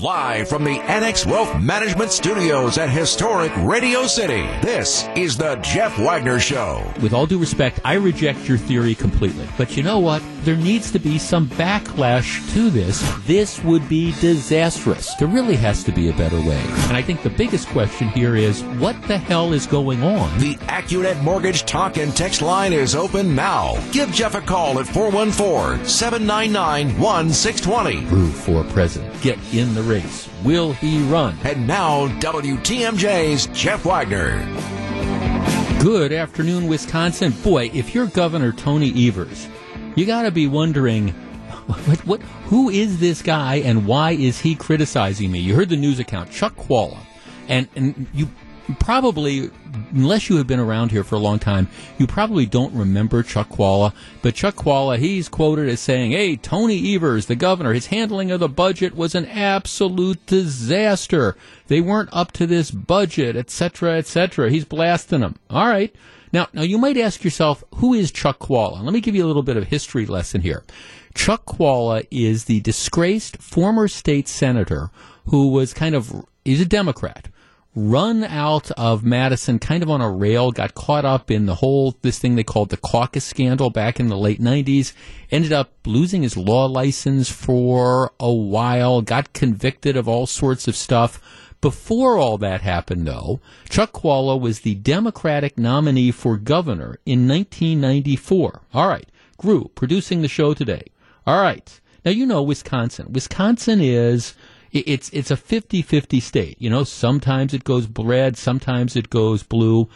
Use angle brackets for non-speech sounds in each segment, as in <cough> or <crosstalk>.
Live from the Annex Wealth Management Studios at historic Radio City, this is the Jeff Wagner Show. With all due respect, I reject your theory completely. But you know what? There needs to be some backlash to this. This would be disastrous. There really has to be a better way. And I think the biggest question here is what the hell is going on? The AccuNet Mortgage Talk and Text line is open now. Give Jeff a call at 414 799 1620. Brew for president. Get in the race. Will he run? And now, WTMJ's Jeff Wagner. Good afternoon, Wisconsin. Boy, if you're Governor Tony Evers, you got to be wondering <laughs> what, what, who is this guy and why is he criticizing me? You heard the news account, Chuck Chvala, and and you probably, unless you have been around here for a long time, you probably don't remember Chuck Chvala. But Chuck Chvala, he's quoted as saying, "Hey, Tony Evers, the governor, his handling of the budget was an absolute disaster. They weren't up to this budget, etc., etc." He's blasting them. All right. Now, now you might ask yourself, who is Chuck Chvala? Let me give you a little bit of history lesson here. Chuck Chvala is the disgraced former state senator who was kind of he's a Democrat run out of Madison kind of on a rail, got caught up in the whole, this thing they called the caucus scandal back in the late 90s, ended up losing his law license for a while, got convicted of all sorts of stuff. Before all that happened, though, Chuck Chvala was the Democratic nominee for governor in 1994. All right, Grew, producing the show today. All right. Now, you know Wisconsin. Wisconsin is it's it's a 50-50 state. You know, sometimes it goes red, sometimes it goes blue.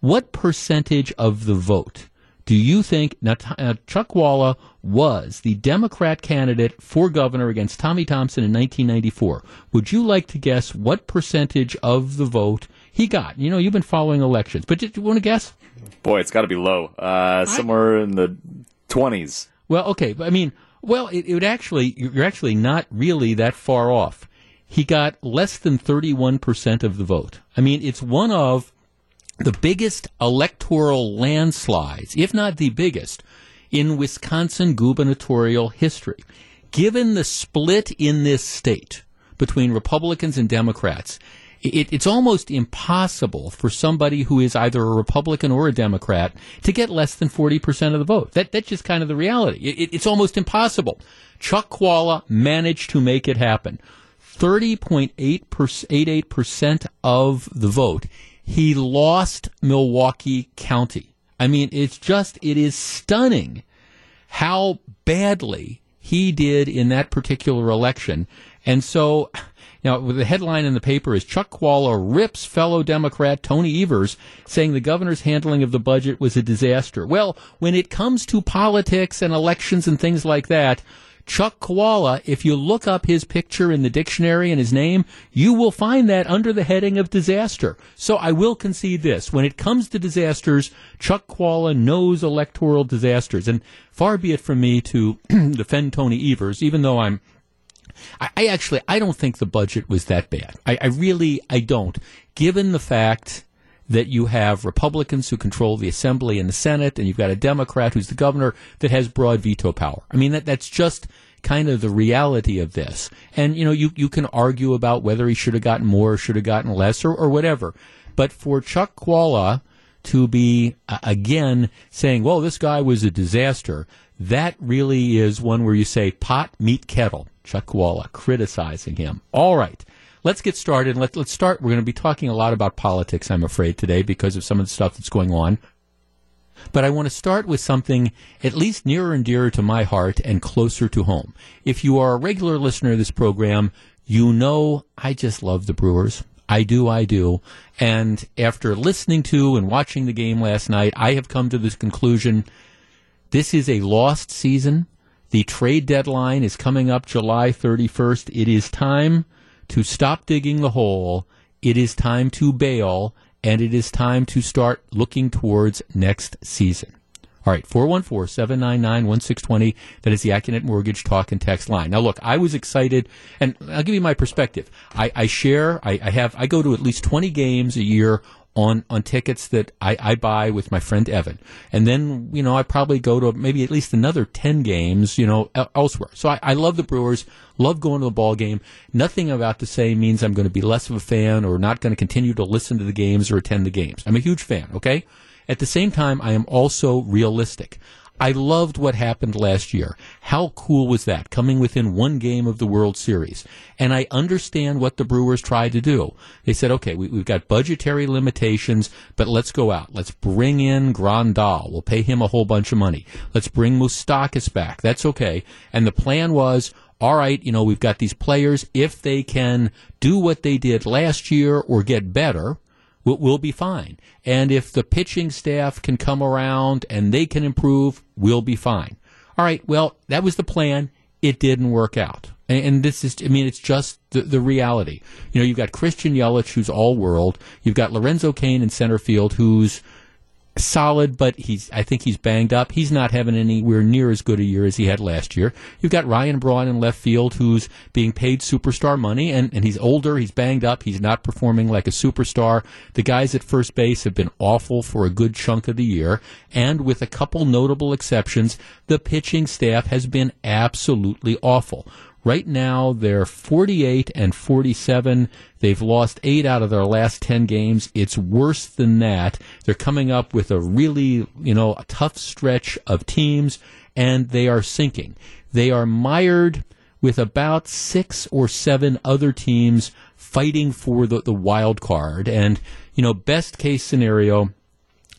What percentage of the vote do you think now, uh, Chuck Chvala was the Democrat candidate for governor against Tommy Thompson in 1994? Would you like to guess what percentage of the vote he got? You know, you've been following elections, but do you want to guess? Boy, it's got to be low. Uh, somewhere I... in the 20s. Well, okay, but I mean, well, it, it would actually, you're actually not really that far off. He got less than 31% of the vote. I mean, it's one of the biggest electoral landslides, if not the biggest, in Wisconsin gubernatorial history. Given the split in this state between Republicans and Democrats, it, it's almost impossible for somebody who is either a Republican or a Democrat to get less than 40% of the vote. That, that's just kind of the reality. It, it's almost impossible. Chuck Chvala managed to make it happen. 30.88% of the vote. He lost Milwaukee County. I mean, it's just, it is stunning how badly he did in that particular election. And so, now, the headline in the paper is Chuck Chvala rips fellow Democrat Tony Evers, saying the governor's handling of the budget was a disaster. Well, when it comes to politics and elections and things like that, Chuck Chvala, if you look up his picture in the dictionary and his name, you will find that under the heading of disaster. So I will concede this. When it comes to disasters, Chuck Chvala knows electoral disasters. And far be it from me to <clears throat> defend Tony Evers, even though I'm I, I actually I don't think the budget was that bad. I, I really I don't. Given the fact that you have Republicans who control the Assembly and the Senate, and you've got a Democrat who's the governor that has broad veto power. I mean, that, that's just kind of the reality of this. And, you know, you, you can argue about whether he should have gotten more, or should have gotten less, or, or whatever. But for Chuck Chvala to be, uh, again, saying, well, this guy was a disaster, that really is one where you say pot, meet, kettle. Chuck Chvala criticizing him. All right. Let's get started. Let, let's start. We're going to be talking a lot about politics, I'm afraid, today because of some of the stuff that's going on. But I want to start with something at least nearer and dearer to my heart and closer to home. If you are a regular listener of this program, you know I just love the Brewers. I do, I do. And after listening to and watching the game last night, I have come to this conclusion. This is a lost season. The trade deadline is coming up July 31st. It is time to stop digging the hole. It is time to bail, and it is time to start looking towards next season. All right, 414 799 1620. That is the AccuNet Mortgage Talk and Text line. Now, look, I was excited, and I'll give you my perspective. I, I share, I, I, have, I go to at least 20 games a year on, on tickets that I, I buy with my friend Evan. And then, you know, I probably go to maybe at least another 10 games, you know, elsewhere. So I, I love the Brewers, love going to the ball game. Nothing about to say means I'm going to be less of a fan or not going to continue to listen to the games or attend the games. I'm a huge fan, okay? At the same time, I am also realistic. I loved what happened last year. How cool was that? Coming within one game of the World Series. And I understand what the Brewers tried to do. They said, okay, we, have got budgetary limitations, but let's go out. Let's bring in Grandal. We'll pay him a whole bunch of money. Let's bring Moustakas back. That's okay. And the plan was, all right, you know, we've got these players. If they can do what they did last year or get better, we'll, we'll be fine. And if the pitching staff can come around and they can improve, we'll be fine. All right, well, that was the plan. It didn't work out. And, this is, I mean, it's just the, the reality. You know, you've got Christian Yelich, who's all world. You've got Lorenzo Cain in center field, who's solid, but he's I think he's banged up. He's not having anywhere near as good a year as he had last year. You've got Ryan Braun in left field who's being paid superstar money and, and he's older, he's banged up, he's not performing like a superstar. The guys at first base have been awful for a good chunk of the year, and with a couple notable exceptions, the pitching staff has been absolutely awful. Right now, they're 48 and 47. They've lost eight out of their last 10 games. It's worse than that. They're coming up with a really, you know, tough stretch of teams, and they are sinking. They are mired with about six or seven other teams fighting for the, the wild card. And, you know, best case scenario,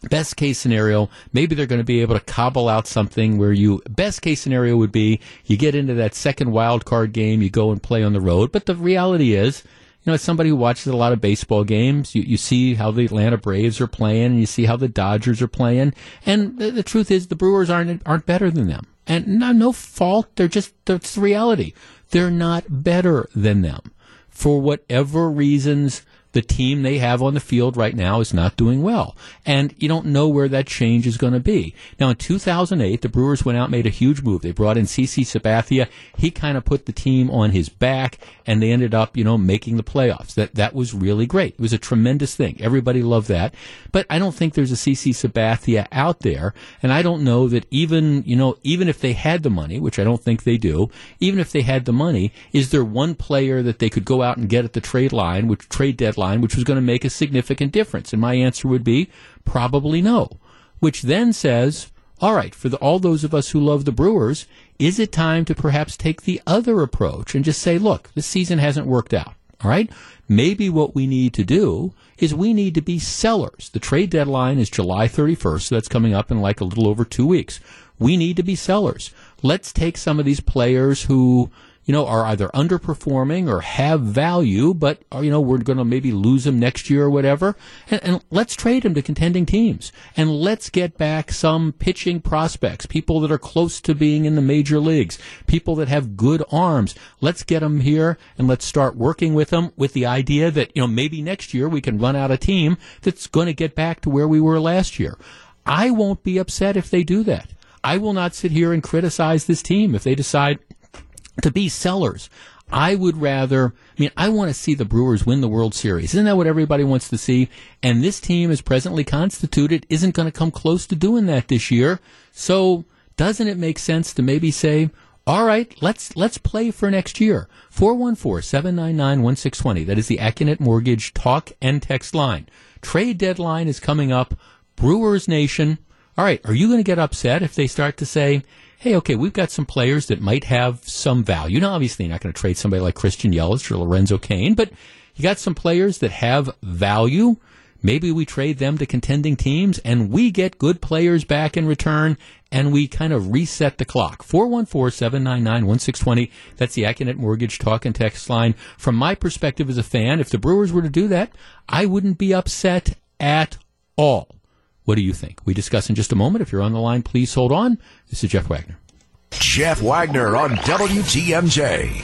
Best case scenario, maybe they're going to be able to cobble out something where you, best case scenario would be you get into that second wild card game, you go and play on the road. But the reality is, you know, as somebody who watches a lot of baseball games, you, you see how the Atlanta Braves are playing and you see how the Dodgers are playing. And the, the truth is the Brewers aren't, aren't better than them. And no, no fault. They're just, that's the reality. They're not better than them. For whatever reasons, the team they have on the field right now is not doing well. And you don't know where that change is going to be. Now, in 2008, the Brewers went out and made a huge move. They brought in CC Sabathia. He kind of put the team on his back, and they ended up, you know, making the playoffs. That, that was really great. It was a tremendous thing. Everybody loved that. But I don't think there's a CC Sabathia out there, and I don't know that even, you know, even if they had the money, which I don't think they do, even if they had the money, is there one player that they could go out and get at the trade line, which trade deadline line, which was going to make a significant difference? And my answer would be probably no. Which then says, all right, for the, all those of us who love the Brewers, is it time to perhaps take the other approach and just say, look, this season hasn't worked out. All right. Maybe what we need to do is we need to be sellers. The trade deadline is July 31st, so that's coming up in like a little over two weeks. We need to be sellers. Let's take some of these players who you know, are either underperforming or have value, but are, you know, we're going to maybe lose them next year or whatever. And, and, let's trade them to contending teams. And let's get back some pitching prospects, people that are close to being in the major leagues, people that have good arms. Let's get them here and let's start working with them with the idea that, you know, maybe next year we can run out a team that's going to get back to where we were last year. I won't be upset if they do that. I will not sit here and criticize this team if they decide, to be sellers. I would rather, I mean, I want to see the Brewers win the World Series. Isn't that what everybody wants to see? And this team, as presently constituted, isn't going to come close to doing that this year. So, doesn't it make sense to maybe say, all right, let's let's play for next year. 414-799-1620. That is the Accunet Mortgage talk and text line. Trade deadline is coming up. Brewers Nation. All right, are you going to get upset if they start to say, hey, okay, we've got some players that might have some value. Now, obviously, you're not going to trade somebody like Christian Yelich or Lorenzo Cain, but you got some players that have value. Maybe we trade them to contending teams and we get good players back in return and we kind of reset the clock. 414-799-1620. That's the Accunet Mortgage talk and text line. From my perspective as a fan, if the Brewers were to do that, I wouldn't be upset at all. What do you think? We discuss in just a moment. If you're on the line, please hold on. This is Jeff Wagner. Jeff Wagner on WTMJ.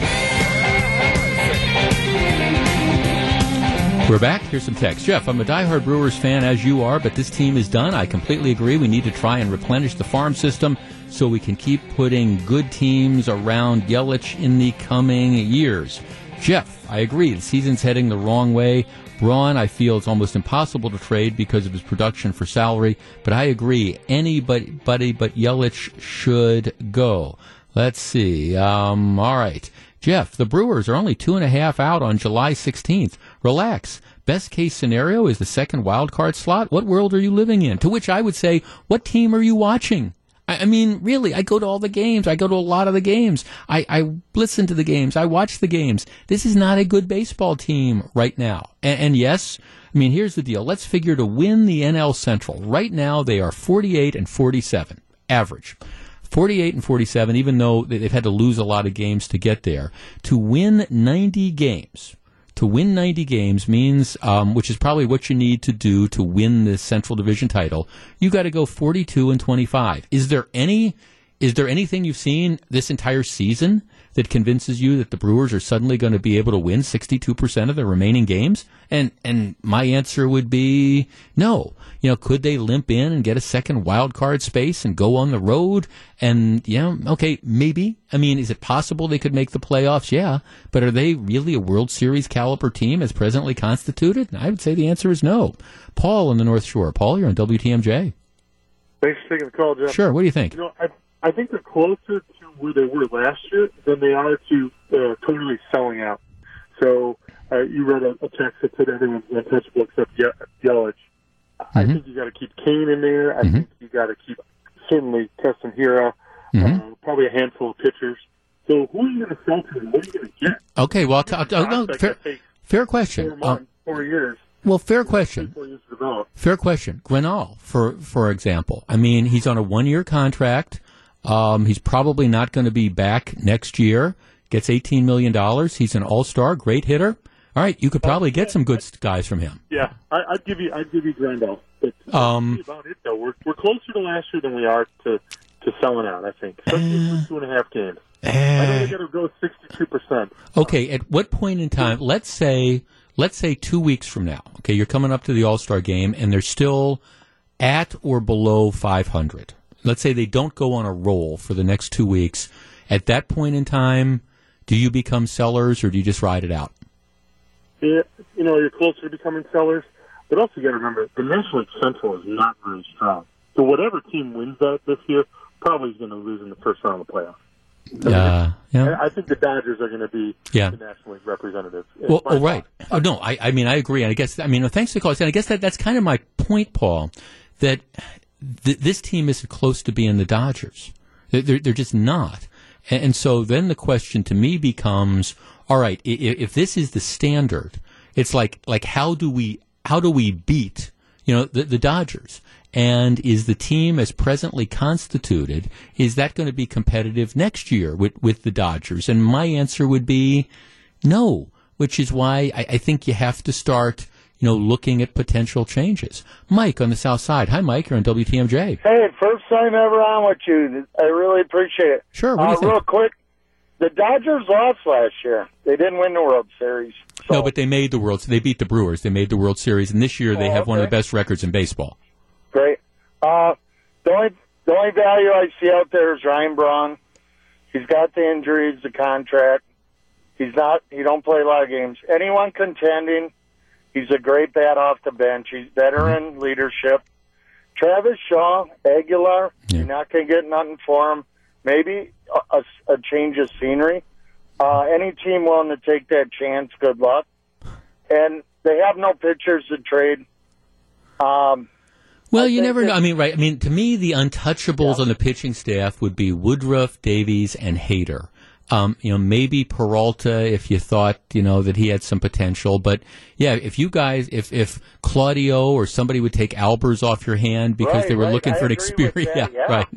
We're back. Here's some text. Jeff, I'm a diehard Brewers fan as you are, but this team is done. I completely agree. We need to try and replenish the farm system so we can keep putting good teams around Yelich in the coming years. Jeff, I agree. The season's heading the wrong way. Braun, I feel it's almost impossible to trade because of his production for salary, but I agree. Anybody but Yelich should go. Let's see. Um, all right. Jeff, the Brewers are only two and a half out on July 16th. Relax. Best case scenario is the second wild card slot. What world are you living in? To which I would say, what team are you watching? I, I mean, really, I go to all the games. I go to a lot of the games. I, I listen to the games. I watch the games. This is not a good baseball team right now. And, and yes, I mean, here's the deal. Let's figure to win the NL Central. Right now, they are 48 and 47, average. 48 and 47, even though they've had to lose a lot of games to get there. To win 90 games, to win 90 games means, um, which is probably what you need to do to win the Central Division title. You got to go 42 and 25. Is there any, is there anything you've seen this entire season that convinces you that the Brewers are suddenly going to be able to win 62% of their remaining games? And and my answer would be no. You know, could they limp in and get a second wild card space and go on the road? And yeah, okay, maybe. I mean, is it possible they could make the playoffs? Yeah, but are they really a World Series caliber team as presently constituted? I would say the answer is no. Paul in the North Shore. Paul, you're on WTMJ. Thanks for taking the call, Jeff. Sure. What do you think? You know, I, I think they're closer where they were last year than they are to uh, totally selling out. So uh, you read a, a text that said everyone's untouchable except Ye- Yelich. Mm-hmm. I think you got to keep Cain in there. I mm-hmm. think you got to keep certainly Keston Hiura, mm-hmm. uh, probably a handful of pitchers. So who are you going to sell to? What are you going to get? Okay, well, t- no, fair, fair question. Four, months, uh, four years. Well, fair question. Fair question. Grandal, for for example. I mean, he's on a one year contract. Um, he's probably not going to be back next year. Gets $18 million. He's an all star, great hitter. All right, you could probably get some good guys from him. Yeah, I, would give you, I'd give you Grandal. But um, about it though, we're we're closer to last year than we are to to selling out. I think, especially uh, two and a half games. Uh, I know they got to go sixty-two percent. Okay, at what point in time? Let's say, let's say two weeks from now. Okay, you're coming up to the All Star game, and they're still at or below five hundred let's say they don't go on a roll for the next two weeks, at that point in time, do you become sellers or do you just ride it out? Yeah, you know, you're closer to becoming sellers, but also you got to remember the National League Central is not very strong. So whatever team wins that this year probably is going to lose in the first round of the playoffs. uh, yeah. I think the Dodgers are going to be yeah. the National League representatives. Well, oh, right. Oh, no, I, I mean, I agree. And I guess, I mean, thanks for calling. And I guess that, that's kind of my point, Paul, that th- this team isn't close to being the Dodgers. They're, they're just not. And, and, so then the question to me becomes, all right, if, if this is the standard, it's like, like how do we, how do we beat, you know, the, the Dodgers? And is the team as presently constituted, is that going to be competitive next year with, with the Dodgers? And my answer would be no, which is why I, I think you have to start – you know, looking at potential changes. Mike on the South Side. Hi, Mike. You're on WTMJ. Hey, first time ever on with you. I really appreciate it. Sure. What do you uh? Real quick, the Dodgers lost last year. They didn't win the World Series. So. No, but they made the World. They beat the Brewers. They made the World Series, and this year they oh, have okay. one of the best records in baseball. Great. Uh, the only the only value I see out there is Ryan Braun. He's got the injuries, the contract. He's not. He don't play a lot of games. Anyone contending He's a great bat off the bench. He's veteran mm-hmm. leadership. Travis Shaw, Aguilar, yeah. you're not going to get nothing for him. Maybe a, a, a change of scenery. Uh, any team willing to take that chance, good luck. And they have no pitchers to trade. Um, well, I you never know. I mean, right? I mean, to me, the untouchables yeah. on the pitching staff would be Woodruff, Davies, and Hader. Um, you know, maybe Peralta if you thought, you know, that he had some potential. But yeah, if you guys, if, if Claudio or somebody would take Albers off your hand because right, they were right. looking I for an experience. <laughs> Yeah, yeah, right,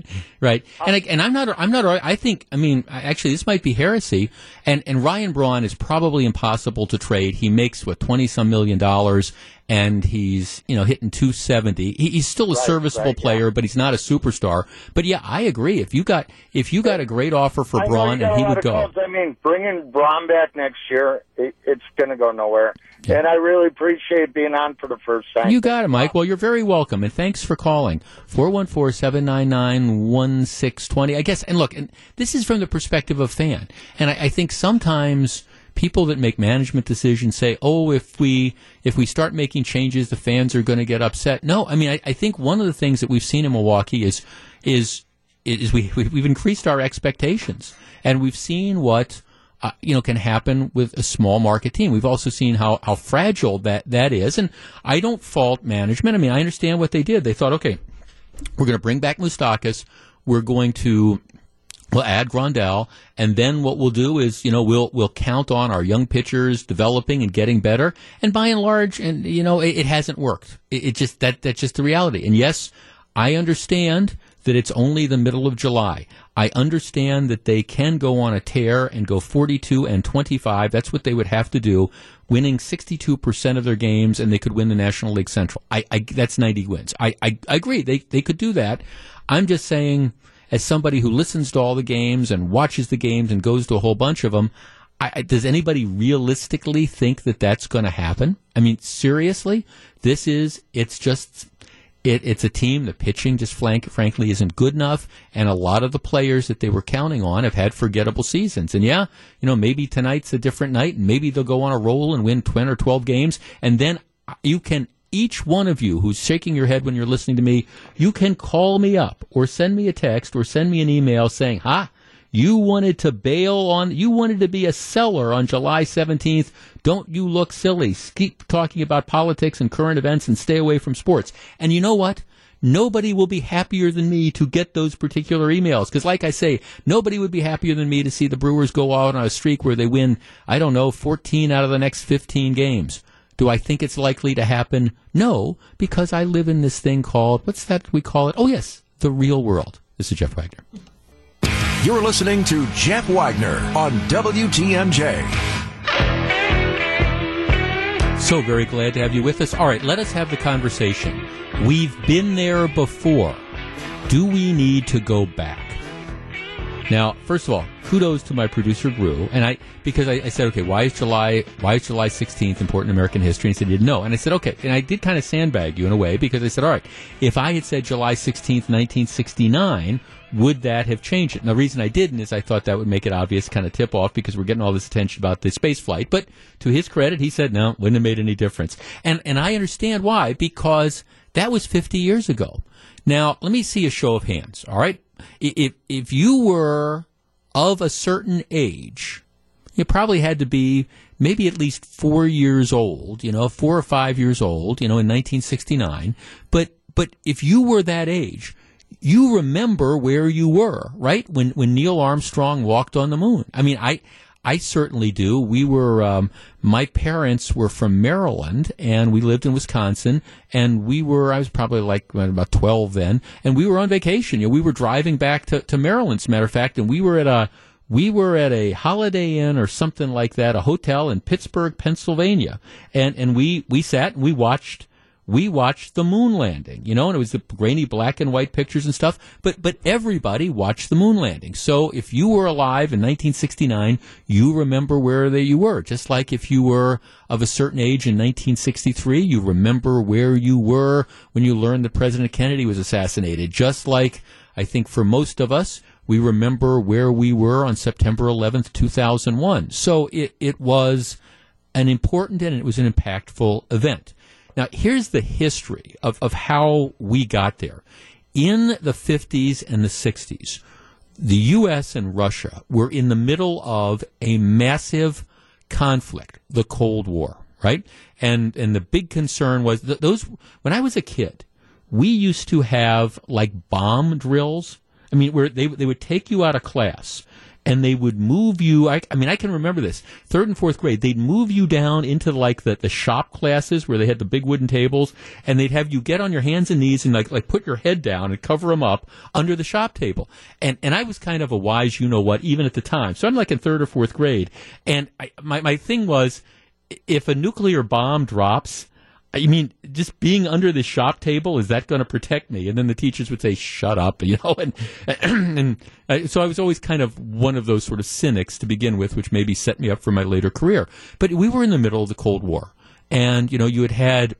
right. And, I, and I'm not, I'm not, I think, I mean, actually this might be heresy. And, and Ryan Braun is probably impossible to trade. He makes what, 20 some million dollars and he's you know hitting 270. He, he's still a right, serviceable right, player, yeah. but he's not a superstar. But yeah, I agree. If you got if you got a great offer for Braun and he would go, calls. I mean, bringing Braun back next year, it, it's going to go nowhere. Yeah. And I really appreciate being on for the first time. You got it, Mike. Well, you're very welcome, and thanks for calling. 414-799-1620. I guess, and look, and this is from the perspective of fan. And I, I think sometimes people that make management decisions say, "Oh, if we if we start making changes, the fans are going to get upset." No, I mean, I, I think one of the things that we've seen in Milwaukee is is is we we've increased our expectations, and we've seen what. Uh, you know, can happen with a small market team. We've also seen how, how fragile that, that is. And I don't fault management. I mean, I understand what they did. They thought, okay, we're going to bring back Moustakas. We're going to We'll add Grandal, and then what we'll do is, you know, we'll we'll count on our young pitchers developing and getting better. And by and large, and you know, it, it hasn't worked. It, it, just that that's just the reality. And yes, I understand that it's only the middle of July. I understand that they can go on a tear and go 42 and 25. That's what they would have to do, winning 62% of their games, and they could win the National League Central. I, I that's 90 wins. I, I, I agree. They they could do that. I'm just saying as somebody who listens to all the games and watches the games and goes to a whole bunch of them, I, does anybody realistically think that that's going to happen? I mean, seriously, this is, it's just, it, it's a team. The pitching just flank, frankly isn't good enough, and a lot of the players that they were counting on have had forgettable seasons. And yeah, you know, maybe tonight's a different night, and maybe they'll go on a roll and win ten or twelve games, and then uh, you can each one of you who's shaking your head when you're listening to me, you can call me up or send me a text or send me an email saying, ha, you wanted to bail on, you wanted to be a seller on July 17th. Don't you look silly. Keep talking about politics and current events and stay away from sports. And you know what? Nobody will be happier than me to get those particular emails. Because, like I say, nobody would be happier than me to see the Brewers go out on a streak where they win, I don't know, 14 out of the next 15 games. Do I think it's likely to happen? No, because I live in this thing called, what's that we call it? Oh, yes, the real world. This is Jeff Wagner. You're listening to Jeff Wagner on WTMJ. So very glad to have you with us. All right, let us have the conversation. We've been there before. Do we need to go back? Now, first of all, kudos to my producer Gru, and I because I, I, said, okay, why is July why is July 16th important in American history? And he said, didn't know, and I said, okay, and I did kind of sandbag you in a way because I said, all right, if I had said July 16th, 1969, would that have changed it? And the reason I didn't is I thought that would make it obvious, kind of tip off because we're getting all this attention about the space flight. But to his credit, he said, no, wouldn't have made any difference, and and I understand why because that was 50 years ago. Now, let me see a show of hands. All right if if you were of a certain age, you probably had to be maybe at least four years old, you know, four or five years old, you know, in 1969. But but if you were that age, you remember where you were, right? When when Neil Armstrong walked on the moon. I mean, I I certainly do. We were, um, my parents were from Maryland and we lived in Wisconsin and we were, I was probably like about 12 then and we were on vacation. You know, we were driving back to, to Maryland, as a matter of fact, and we were at a, we were at a Holiday Inn or something like that, a hotel in Pittsburgh, Pennsylvania. And, and we, we sat and we watched, we watched the moon landing, you know, and it was the grainy black and white pictures and stuff, but, but everybody watched the moon landing. So if you were alive in 1969, you remember where they, you were. Just like if you were of a certain age in 1963, you remember where you were when you learned that President Kennedy was assassinated. Just like I think for most of us, we remember where we were on September 11th, 2001. So it, it was an important and it was an impactful event. Now, here's the history of, of how we got there. In the 50s and the 60s, the U.S. and Russia were in the middle of a massive conflict, the Cold War, right? And and the big concern was that those. When I was a kid, we used to have like bomb drills. I mean, where they they would take you out of class and they would move you. I, I, mean, I can remember this third and fourth grade. They'd move you down into like the, the shop classes where they had the big wooden tables, and they'd have you get on your hands and knees and like like put your head down and cover them up under the shop table. And and I was kind of a wise, you know what, even at the time. So I'm like in third or fourth grade, and I, my my thing was, if a nuclear bomb drops I mean, just being under the shop table is that going to protect me? And then the teachers would say, "Shut up," <laughs> you know. And <clears throat> and so I was always kind of one of those sort of cynics to begin with, which maybe set me up for my later career. But we were in the middle of the Cold War, and you know, you had had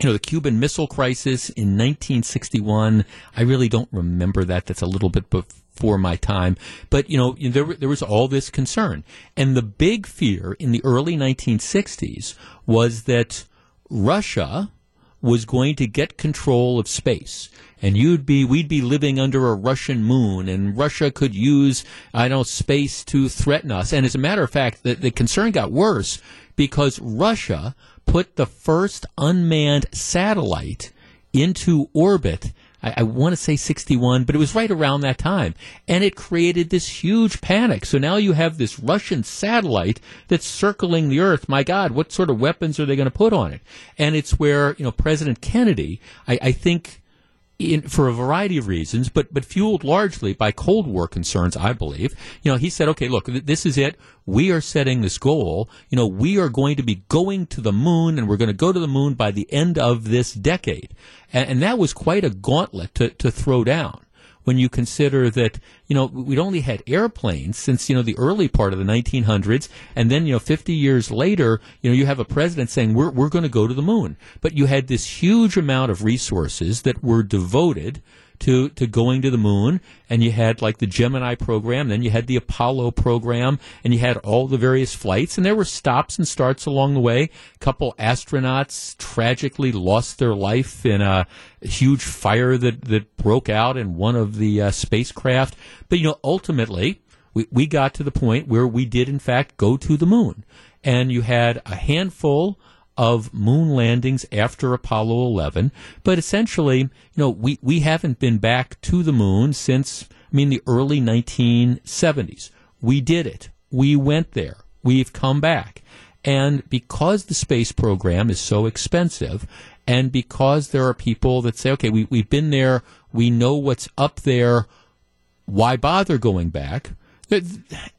you know, the Cuban Missile Crisis in 1961. I really don't remember that. That's a little bit before my time. But, you know, there, there was all this concern. And the big fear in the early 1960s was that Russia was going to get control of space and you'd be we'd be living under a Russian moon and Russia could use I don't know space to threaten us and as a matter of fact the, the concern got worse because Russia put the first unmanned satellite into orbit. I, I want to say 61, but it was right around that time. And it created this huge panic. So now you have this Russian satellite that's circling the Earth. My God, what sort of weapons are they going to put on it? And it's where, you know, President Kennedy, I, I think, in, for a variety of reasons, but but fueled largely by Cold War concerns, I believe. You know, he said, "Okay, look, th- this is it. We are setting this goal. You know, we are going to be going to the moon, and we're going to go to the moon by the end of this decade." And, and that was quite a gauntlet to to throw down when you consider that, you know, we'd only had airplanes since, you know, the early part of the 1900s. And then, you know, 50 years later, you know, you have a president saying, we're, we're going to go to the moon. But you had this huge amount of resources that were devoted to, to going to the moon. And you had like the Gemini program, then you had the Apollo program, and you had all the various flights. And there were stops and starts along the way. A couple astronauts tragically lost their life in a huge fire that, that broke out in one of the uh, spacecraft. But, you know, ultimately, we, we got to the point where we did, in fact, go to the moon. And you had a handful of moon landings after Apollo 11. But essentially, you know, we, we haven't been back to the moon since, I mean, the early 1970s. We did it. We went there. We've come back. And because the space program is so expensive, and because there are people that say, okay, we, we've been there, we know what's up there, why bother going back?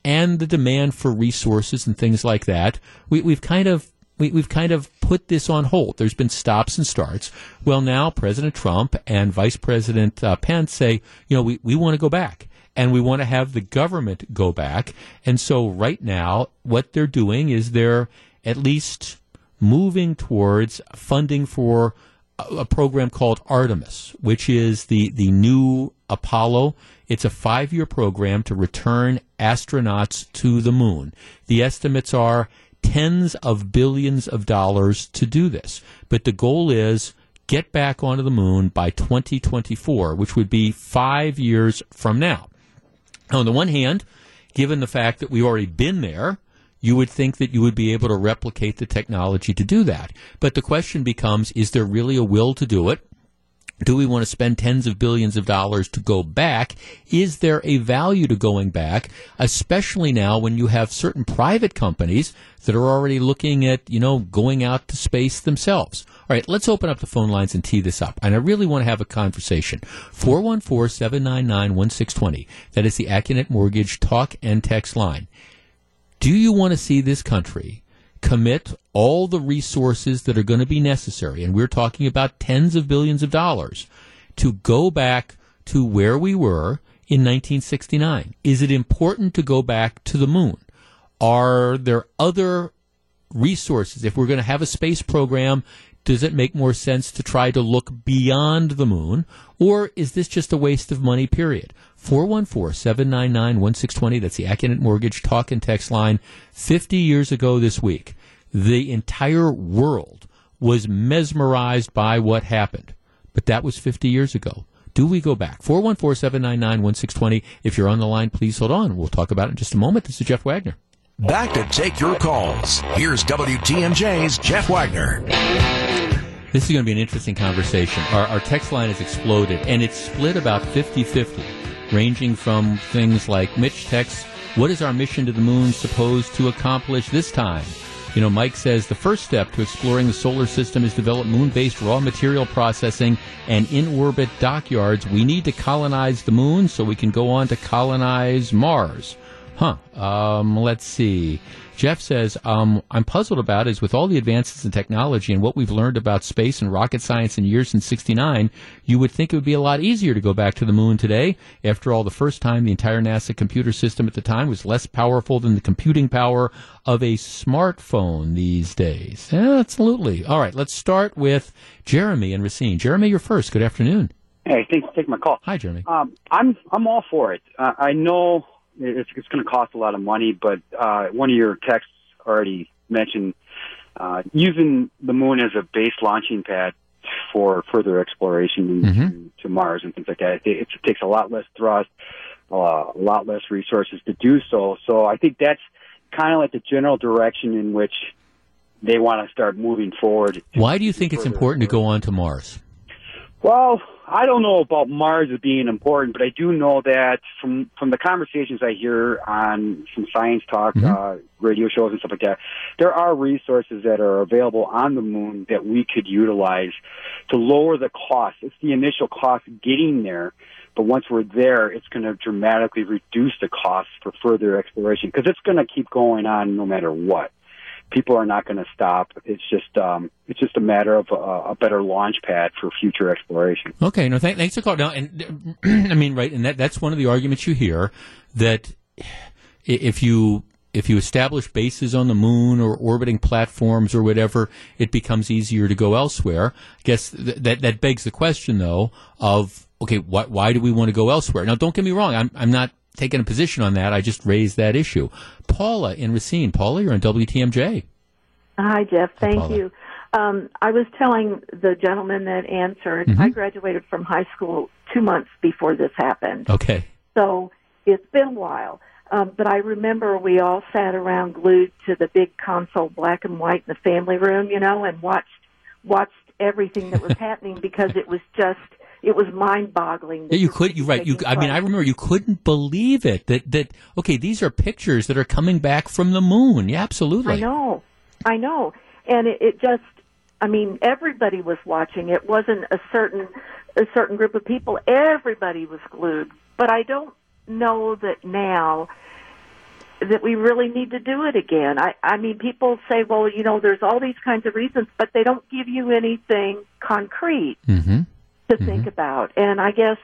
And the demand for resources and things like that, we, we've kind of we, have kind of put this on hold. There's been stops and starts. Well, now President Trump and Vice President uh, Pence say, you know, we, we want to go back and we want to have the government go back. And so right now, what they're doing is they're at least moving towards funding for a, a program called Artemis, which is the, the new Apollo. It's a five year program to return astronauts to the moon. The estimates are tens of billions of dollars to do this. But the goal is get back onto the moon by 2024, which would be five years from now. On the one hand, given the fact that we've already been there, you would think that you would be able to replicate the technology to do that. But the question becomes, is there really a will to do it? Do we want to spend tens of billions of dollars to go back? Is there a value to going back, especially now when you have certain private companies that are already looking at, you know, going out to space themselves? All right, let's open up the phone lines and tee this up. And I really want to have a conversation. 414-799-1620. That is the Accunet Mortgage talk and text line. Do you want to see this country commit all the resources that are going to be necessary, and we're talking about tens of billions of dollars, to go back to where we were in 1969? Is it important to go back to the moon? Are there other resources? If we're going to have a space program, does it make more sense to try to look beyond the moon? Or is this just a waste of money, period? 414 799 1620. That's the Accunet Mortgage talk and text line. 50 years ago this week, the entire world was mesmerized by what happened. But that was 50 years ago. Do we go back? 414 799 1620. If you're on the line, please hold on. We'll talk about it in just a moment. This is Jeff Wagner. Back to take your calls. Here's WTMJ's Jeff Wagner. This is going to be an interesting conversation. Our, our text line has exploded, and it's split about 50 50 ranging from things like Mitch texts, What is our mission to the moon supposed to accomplish this time? You know, Mike says the first step to exploring the solar system is develop moon based raw material processing and in orbit dockyards. We need to colonize the moon so we can go on to colonize Mars. Huh. Um, let's see. Jeff says, um, I'm puzzled about is with all the advances in technology and what we've learned about space and rocket science in years since 69, you would think it would be a lot easier to go back to the moon today. After all, the first time the entire NASA computer system at the time was less powerful than the computing power of a smartphone these days. Absolutely. All right, let's start with Jeremy and Racine. Jeremy, you're first. Good afternoon. Hey, thanks for taking my call. Hi, Jeremy. Um, I'm I'm all for it. Uh, I know it's, it's going to cost a lot of money, but uh, one of your texts already mentioned uh, using the moon as a base launching pad for further exploration Mm-hmm. to, to Mars and things like that. It, it takes a lot less thrust, uh, a lot less resources to do so. So I think that's kind of like the general direction in which they want to start moving forward. Why do you think it's important to go on to Mars? Well, I don't know about Mars being important, but I do know that from from the conversations I hear on some science talk uh, radio shows and stuff like that, there are resources that are available on the moon that we could utilize to lower the cost. It's the initial cost getting there, but once we're there, it's going to dramatically reduce the cost for further exploration because it's going to keep going on no matter what people are not going to stop. It's just um, it's just a matter of a, a better launch pad for future exploration. Okay, no, th- thanks for calling. Now, and <clears throat> I mean, right, and that that's one of the arguments you hear that if you if you establish bases on the moon or orbiting platforms or whatever, it becomes easier to go elsewhere. I guess th- that that begs the question, though, of okay, why, why do we want to go elsewhere? Now, don't get me wrong, I'm I'm not taking a position on that. I just raised that issue. Paula in Racine, Paula, you're on WTMJ. Hi, Jeff. Hi, Thank Paula. you. Um, I was telling the gentleman that answered, Mm-hmm. I graduated from high school two months before this happened. Okay. So it's been a while. Um, but I remember we all sat around glued to the big console, black and white, in the family room, you know, and watched watched everything that was <laughs> happening because it was just it was mind boggling. Yeah, you could. You right. You. I mean, I remember you couldn't believe it. That that. Okay, these are pictures that are coming back from the moon. Yeah, absolutely. I know, I know, and it, it just. I mean, everybody was watching. It wasn't a certain a certain group of people. Everybody was glued. But I don't know that now that we really need to do it again. I I mean, people say, well, you know, there's all these kinds of reasons, but they don't give you anything concrete Mm-hmm. To mm-hmm. think about. And I guess,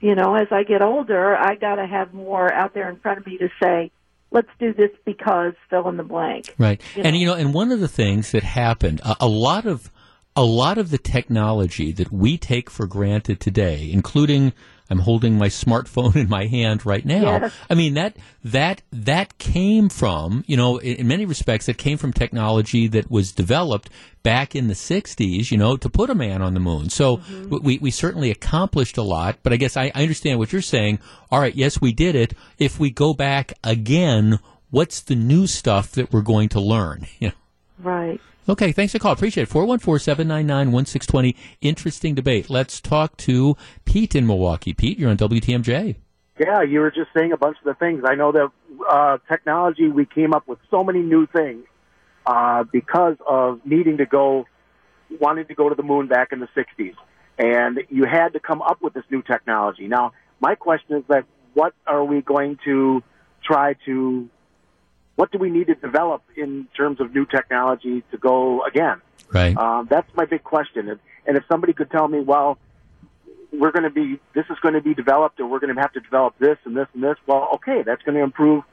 you know, as I get older, I got to have more out there in front of me to say, let's do this because fill in the blank. Right. You and know. you know, and one of the things that happened, a, a lot of a lot of the technology that we take for granted today, including I'm holding my smartphone <laughs> in my hand right now. Yes. I mean that that that came from, you know, in, in many respects it came from technology that was developed back in the 60s, you know, to put a man on the moon. So Mm-hmm. we we certainly accomplished a lot, but I guess I, I understand what you're saying. All right, yes, we did it. If we go back again, what's the new stuff that we're going to learn? <laughs> You know? Right. Okay, thanks for the call. Appreciate it. 414-799-1620. Interesting debate. Let's talk to Pete in Milwaukee. Pete, you're on WTMJ. Yeah, you were just saying a bunch of the things. I know that uh, technology, we came up with so many new things uh, because of needing to go, wanting to go to the moon back in the 60s. And you had to come up with this new technology. Now, my question is that what are we going to try to, what do we need to develop in terms of new technology to go again? Right. Um, that's my big question. And, and if somebody could tell me, well, we're going to be, this is going to be developed, or we're going to have to develop this and this and this. Well, okay, that's going to improve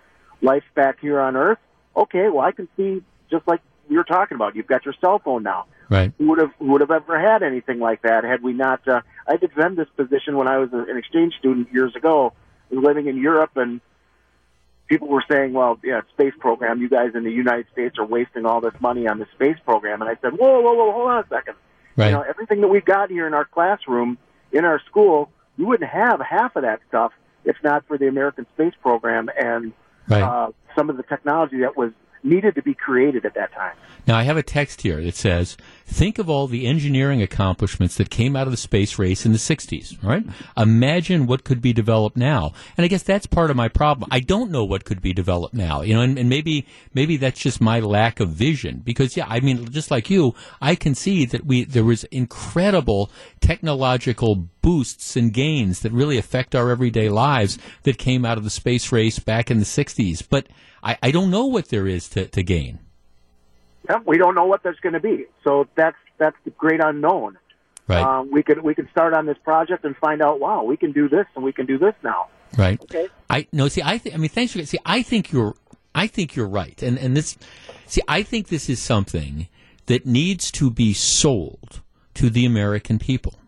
life back here on Earth. Okay, well, I can see just like you're talking about. You've got your cell phone now. Right. Who would have who would have ever had anything like that had we not? Uh, I defend this position when I was a- an exchange student years ago. I was living in Europe, and people were saying, "Well, yeah, space program. You guys in the United States are wasting all this money on the space program." And I said, "Whoa, whoa, whoa, hold on a second. Right. You know, everything that we've got here in our classroom, in our school, you wouldn't have half of that stuff if not for the American space program and Right. uh, some of the technology that was needed to be created at that time." Now, I have a text here that says, think of all the engineering accomplishments that came out of the space race in the 60s, right? Imagine what could be developed now. And I guess that's part of my problem. I don't know what could be developed now, you know, and, and maybe, maybe that's just my lack of vision. Because, yeah, I mean, just like you, I can see that we, there was incredible technological boosts and gains that really affect our everyday lives that came out of the space race back in the 60s. But I, I don't know what there is to, to gain. Yep, we don't know what there's going to be. So that's that's the great unknown. Right. Um, we could we could start on this project and find out. Wow, we can do this and we can do this now. Right. Okay. I no. See, I think. I mean, thanks for. See, I think you're. I think you're right. And and this. See, I think this is something that needs to be sold to the American people.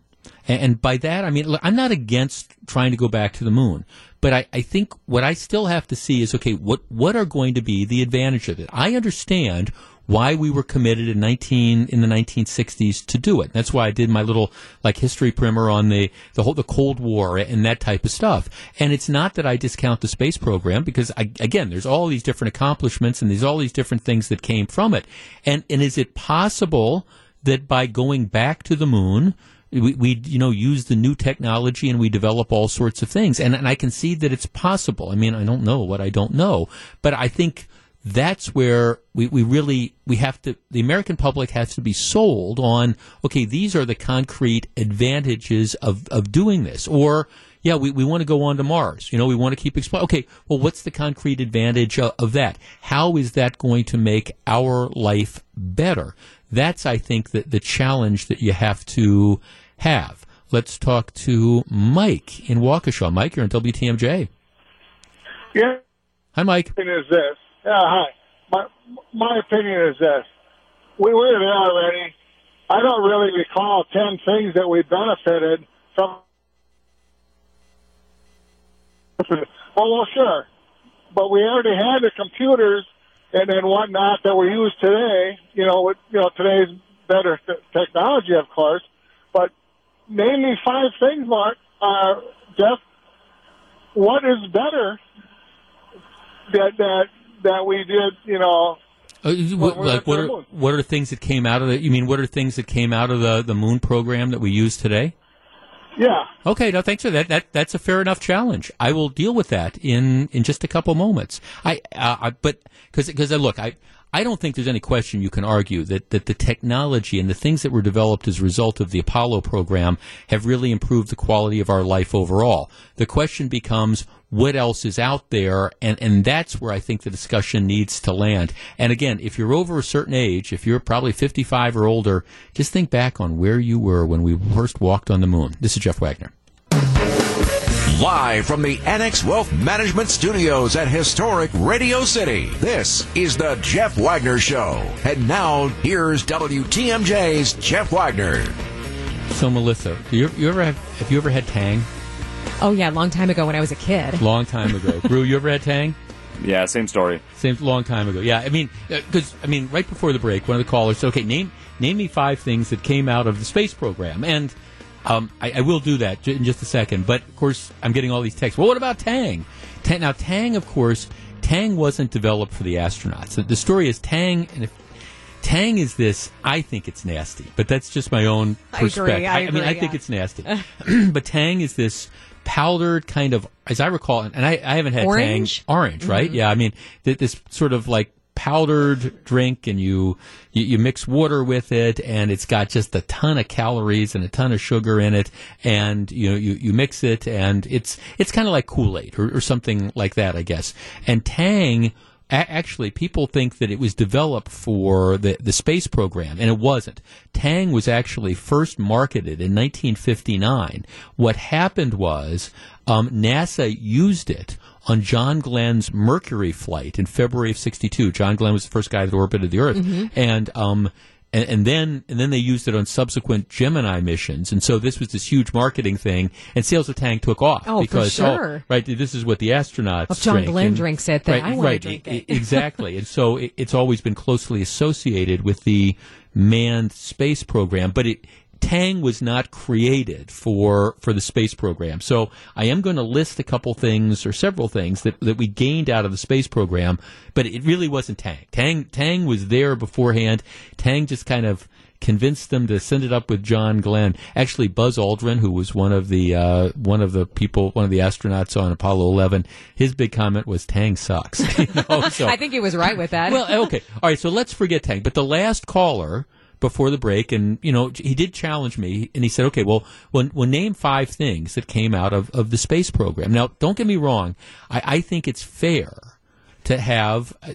And, by that, I mean look, I'm not against trying to go back to the moon, but I, I think what I still have to see is okay. What what are going to be the advantage of it? I understand why we were committed in 19 in the 1960s to do it. That's why I did my little like history primer on the the whole the Cold War and that type of stuff. And it's not that I discount the space program because I, again, there's all these different accomplishments and there's all these different things that came from it. And and is it possible that by going back to the moon we, we you know use the new technology and we develop all sorts of things. And, and I can see that it's possible. I mean, I don't know what I don't know, but I think that's where we, we really we have to the American public has to be sold on okay these are the concrete advantages of, of doing this. Or yeah we, we want to go on to Mars. You know we want to keep exploring. Okay well what's the concrete advantage of, of that? How is that going to make our life better that's I think that the challenge that you have to have let's talk to Mike in Waukesha Mike you're on WTMJ Yeah, hi Mike opinion is this. Yeah, hi. My my opinion is this. We were there already. I don't really recall ten things that we benefited from. Oh well, sure, but we already had the computers and and whatnot that we use today. You know, with you know today's better t- technology, of course. But name me five things, Mark, uh, Jeff. What is better that that that we did? You know, Uh, what, like what are what are things that came out of the? You mean what are things that came out of the the moon program that we use today? Yeah. Okay, no, thanks for that. That that's a fair enough challenge. I will deal with that in in just a couple moments. I, uh, I but because because look, I I don't think there's any question you can argue that that the technology and the things that were developed as a result of the Apollo program have really improved the quality of our life overall. The question becomes what else is out there and and that's where I think the discussion needs to land. And again, if you're over a certain age, if you're probably 55 or older, just think back on where you were when we first walked on the moon. This is Jeff Wagner. Live from the Annex Wealth Management Studios at historic Radio City, this is the Jeff Wagner Show. And now, here's WTMJ's Jeff Wagner. So Melissa, do you, you ever have have you ever had Tang? Oh yeah, long time ago when I was a kid. Long time ago. <laughs> Brew, you ever had Tang? Yeah, same story. Same long time ago. Yeah, I mean, because I mean, right before the break, one of the callers said, "Okay, name name me five things that came out of the space program," and um, I, I will do that j- in just a second. But of course, I'm getting all these texts. Well, what about Tang? Tang now, Tang, of course, Tang wasn't developed for the astronauts. The, the story is Tang, and if Tang is this, I think it's nasty, but that's just my own I agree, perspective. I mean, I agree, think it's nasty. <laughs> <clears throat> but Tang is this powdered kind of, as I recall, and I, I haven't had Orange? Tang orange, right? Mm-hmm. Yeah, I mean th- this sort of like powdered drink, and you, you you mix water with it, and it's got just a ton of calories and a ton of sugar in it, and you know you, you mix it, and it's it's kind of like Kool Aid or, or something like that, I guess. And Tang. A- Actually, people think that it was developed for the, the space program, and it wasn't. Tang was actually first marketed in 1959. What happened was um, NASA used it on John Glenn's Mercury flight in February of '62. John Glenn was the first guy that orbited the Earth, and um, and, and then and then they used it on subsequent Gemini missions. And so this was this huge marketing thing, and sales of Tang took off Oh, for because oh, sure. right, this is what the astronauts. If John drink, Glenn and- drinks it, then right, I wanna drink e- it. exactly. and so it, it's always been closely associated with the manned space program, but it. Tang was not created for for the space program. So I am going to list a couple things or several things that, that we gained out of the space program, but it really wasn't Tang. Tang Tang was there beforehand. Tang just kind of convinced them to send it up with John Glenn. Actually, Buzz Aldrin, who was one of the uh, one of the people, one of the astronauts on Apollo 11, his big comment was Tang sucks. <laughs> You know, so- <laughs> I think he was right with that. well, okay. All right. So let's forget Tang. But the last caller before the break, and you know he did challenge me, and he said, "Okay, well, well, well name five things that came out of, of the space program." Now, don't get me wrong, I, I think it's fair to have, uh,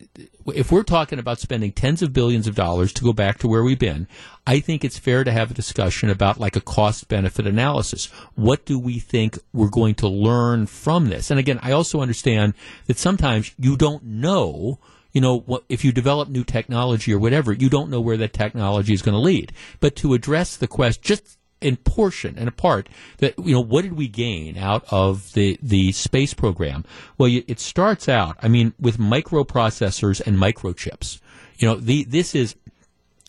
if we're talking about spending tens of billions of dollars to go back to where we've been, I think it's fair to have a discussion about like a cost benefit analysis. What do we think we're going to learn from this? And again, I also understand that sometimes you don't know you know, what, if you develop new technology or whatever, you don't know where that technology is going to lead. But to address the question, just in portion and a part that you know what did we gain out of the the space program well you, it starts out i mean with microprocessors and microchips you know the this is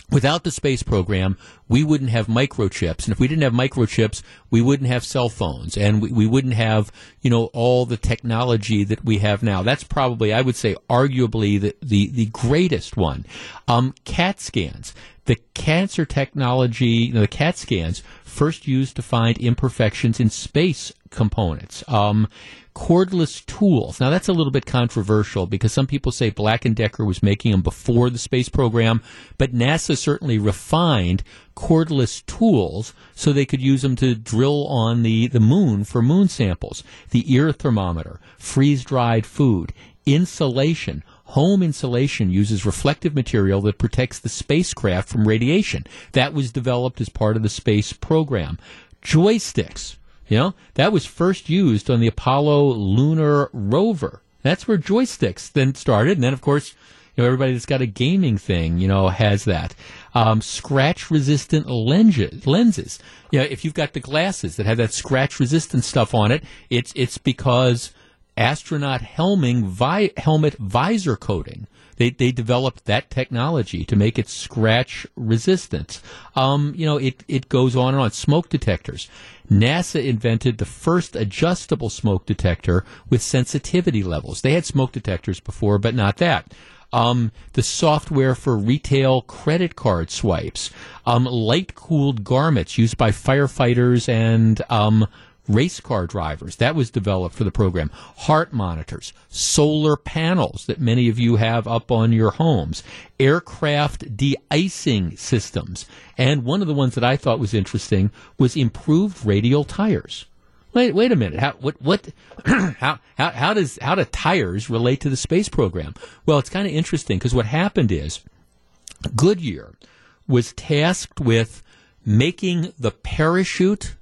Without the space program, we wouldn't have microchips. And if we didn't have microchips, we wouldn't have cell phones and we, we wouldn't have, you know, all the technology that we have now. That's probably, I would say, arguably the, the, the greatest one. Um, CAT scans. The cancer technology, you know, the CAT scans first used to find imperfections in space components. Um, cordless tools. Now that's a little bit controversial because some people say Black and Decker was making them before the space program, but NASA certainly refined cordless tools so they could use them to drill on the, the moon for moon samples. The ear thermometer, freeze dried food, insulation. Home insulation uses reflective material that protects the spacecraft from radiation. That was developed as part of the space program. Joysticks you know, that was first used on the Apollo lunar rover. That's where joysticks then started. And then, of course, you know, everybody that's got a gaming thing, you know, has that. Um, scratch resistant lenses. You know, if you've got the glasses that have that scratch resistant stuff on it, it's, it's because astronaut helming, vi- helmet visor coating they, they developed that technology to make it scratch resistant. Um, you know, it, it goes on and on. Smoke detectors. NASA invented the first adjustable smoke detector with sensitivity levels. They had smoke detectors before, but not that. Um, the software for retail credit card swipes, um, light cooled garments used by firefighters and um, race car drivers. That was developed for the program. Heart monitors, solar panels that many of you have up on your homes, aircraft de-icing systems. And one of the ones that I thought was interesting was improved radial tires. Wait, wait a minute. How, what, what, <clears throat> how, how, how does, how do tires relate to the space program? Well, it's kind of interesting because what happened is Goodyear was tasked with making the parachute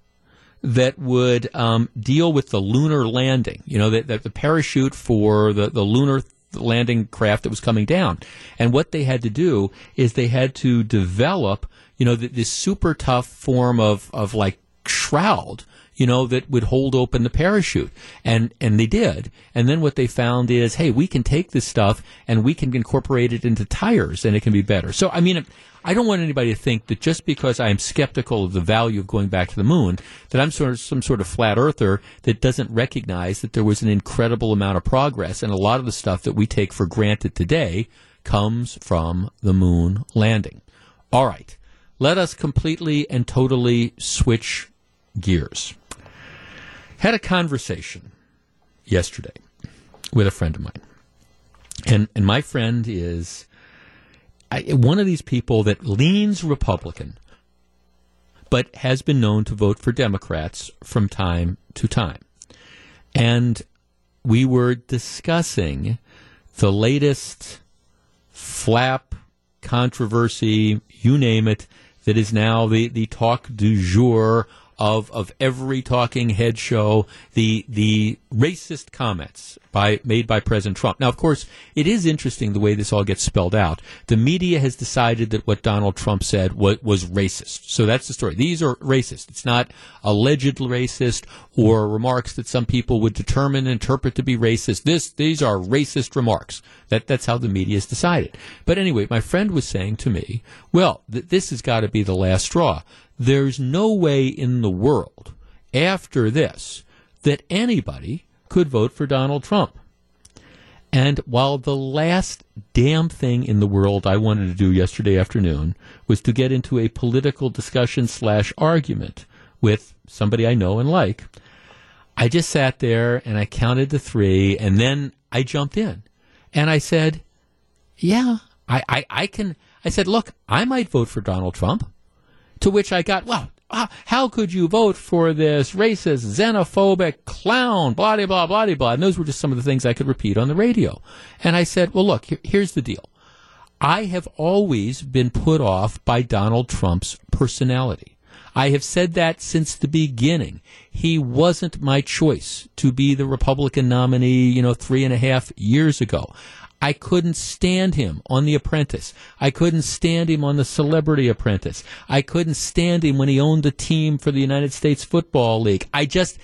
that would um, deal with the lunar landing. You know, that, that the parachute for the, the lunar landing craft that was coming down. And what they had to do is they had to develop, you know, this super tough form of, of like shroud you know, that would hold open the parachute. And, and they did. And then what they found is, hey, we can take this stuff and we can incorporate it into tires and it can be better. So, I mean, I don't want anybody to think that just because I am skeptical of the value of going back to the moon, that I'm sort of some sort of flat earther that doesn't recognize that there was an incredible amount of progress and a lot of the stuff that we take for granted today comes from the moon landing. All right. Let us completely and totally switch gears. Had a conversation yesterday with a friend of mine. And and my friend is I, one of these people that leans Republican, but has been known to vote for Democrats from time to time. And we were discussing the latest flap controversy, you name it, that is now the, the talk du jour of of every talking head show the the racist comments by made by President Trump. Now, of course, it is interesting the way this all gets spelled out. The media has decided that what Donald Trump said was, was racist. So that's the story. These are racist. It's not alleged racist or remarks that some people would determine and interpret to be racist. This these are racist remarks. That that's how the media has decided. But anyway, my friend was saying to me, "Well, th- this has got to be the last straw." There's no way in the world after this that anybody could vote for Donald Trump. And while the last damn thing in the world I wanted to do yesterday afternoon was to get into a political discussion slash argument with somebody I know and like, I just sat there and I counted to three and then I jumped in and I said, yeah, I, I, I can I said, look, I might vote for Donald Trump. To which I got, well, uh, how could you vote for this racist, xenophobic clown, blah, blah, blah, blah, blah. And those were just some of the things I could repeat on the radio. And I said, well, look, here, here's the deal. I have always been put off by Donald Trump's personality. I have said that since the beginning. He wasn't my choice to be the Republican nominee, you know, three and a half years ago. I couldn't stand him on The Apprentice. I couldn't stand him on The Celebrity Apprentice. I couldn't stand him when he owned the team for the United States Football League. I just,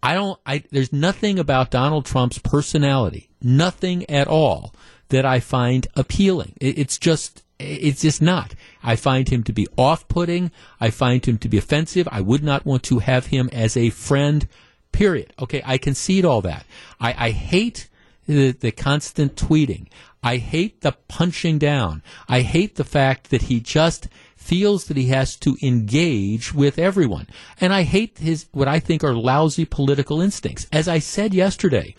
I don't, I, there's nothing about Donald Trump's personality, nothing at all that I find appealing. It, it's just, it's just not. I find him to be off-putting. I find him to be offensive. I would not want to have him as a friend. Period. Okay, I concede all that. I, I hate the, the constant tweeting. I hate the punching down. I hate the fact that he just feels that he has to engage with everyone. And I hate his, what I think are lousy political instincts. As I said yesterday,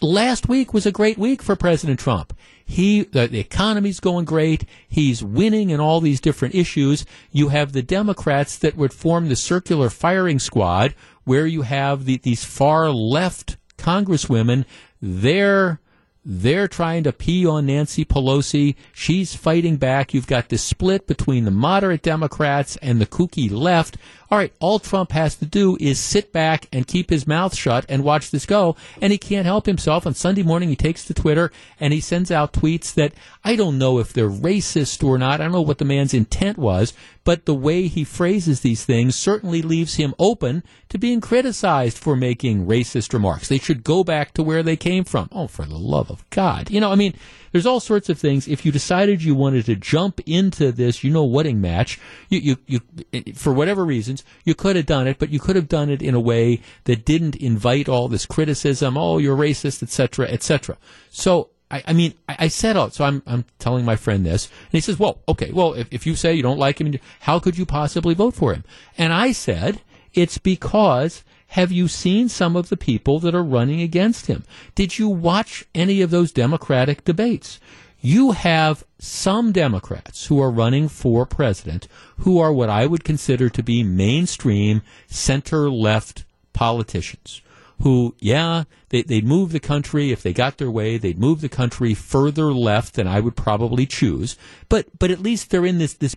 last week was a great week for President Trump. He, the, the economy's going great. He's winning in all these different issues. You have the Democrats that would form the circular firing squad where you have the, these far left congresswomen they're they're trying to pee on Nancy Pelosi. She's fighting back. You've got this split between the moderate Democrats and the kooky left. All right, all Trump has to do is sit back and keep his mouth shut and watch this go. And he can't help himself. On Sunday morning, he takes to Twitter and he sends out tweets that I don't know if they're racist or not. I don't know what the man's intent was, but the way he phrases these things certainly leaves him open to being criticized for making racist remarks. They should go back to where they came from. Oh, for the love of God. You know, I mean, there's all sorts of things. If you decided you wanted to jump into this, you know, wedding match, you, you, you, for whatever reasons, you could have done it, but you could have done it in a way that didn't invite all this criticism. Oh, you're racist, etc., etc. So, I, I, mean, I, I said, oh, so I'm, I'm telling my friend this, and he says, well, okay, well, if, if you say you don't like him, how could you possibly vote for him? And I said, it's because have you seen some of the people that are running against him? Did you watch any of those Democratic debates? You have some Democrats who are running for president who are what I would consider to be mainstream center left politicians who, yeah, they, would move the country if they got their way. They'd move the country further left than I would probably choose. But but at least they're in this this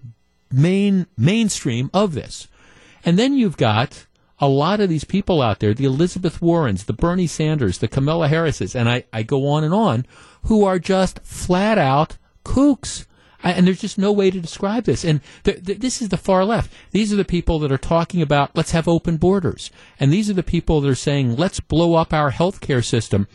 main mainstream of this. And then you've got a lot of these people out there, the Elizabeth Warrens, the Bernie Sanders, the Kamala Harrises, and I, I go on and on, who are just flat out kooks. And there's just no way to describe this. And th- th- this is the far left. These are the people that are talking about let's have open borders. And these are the people that are saying let's blow up our healthcare system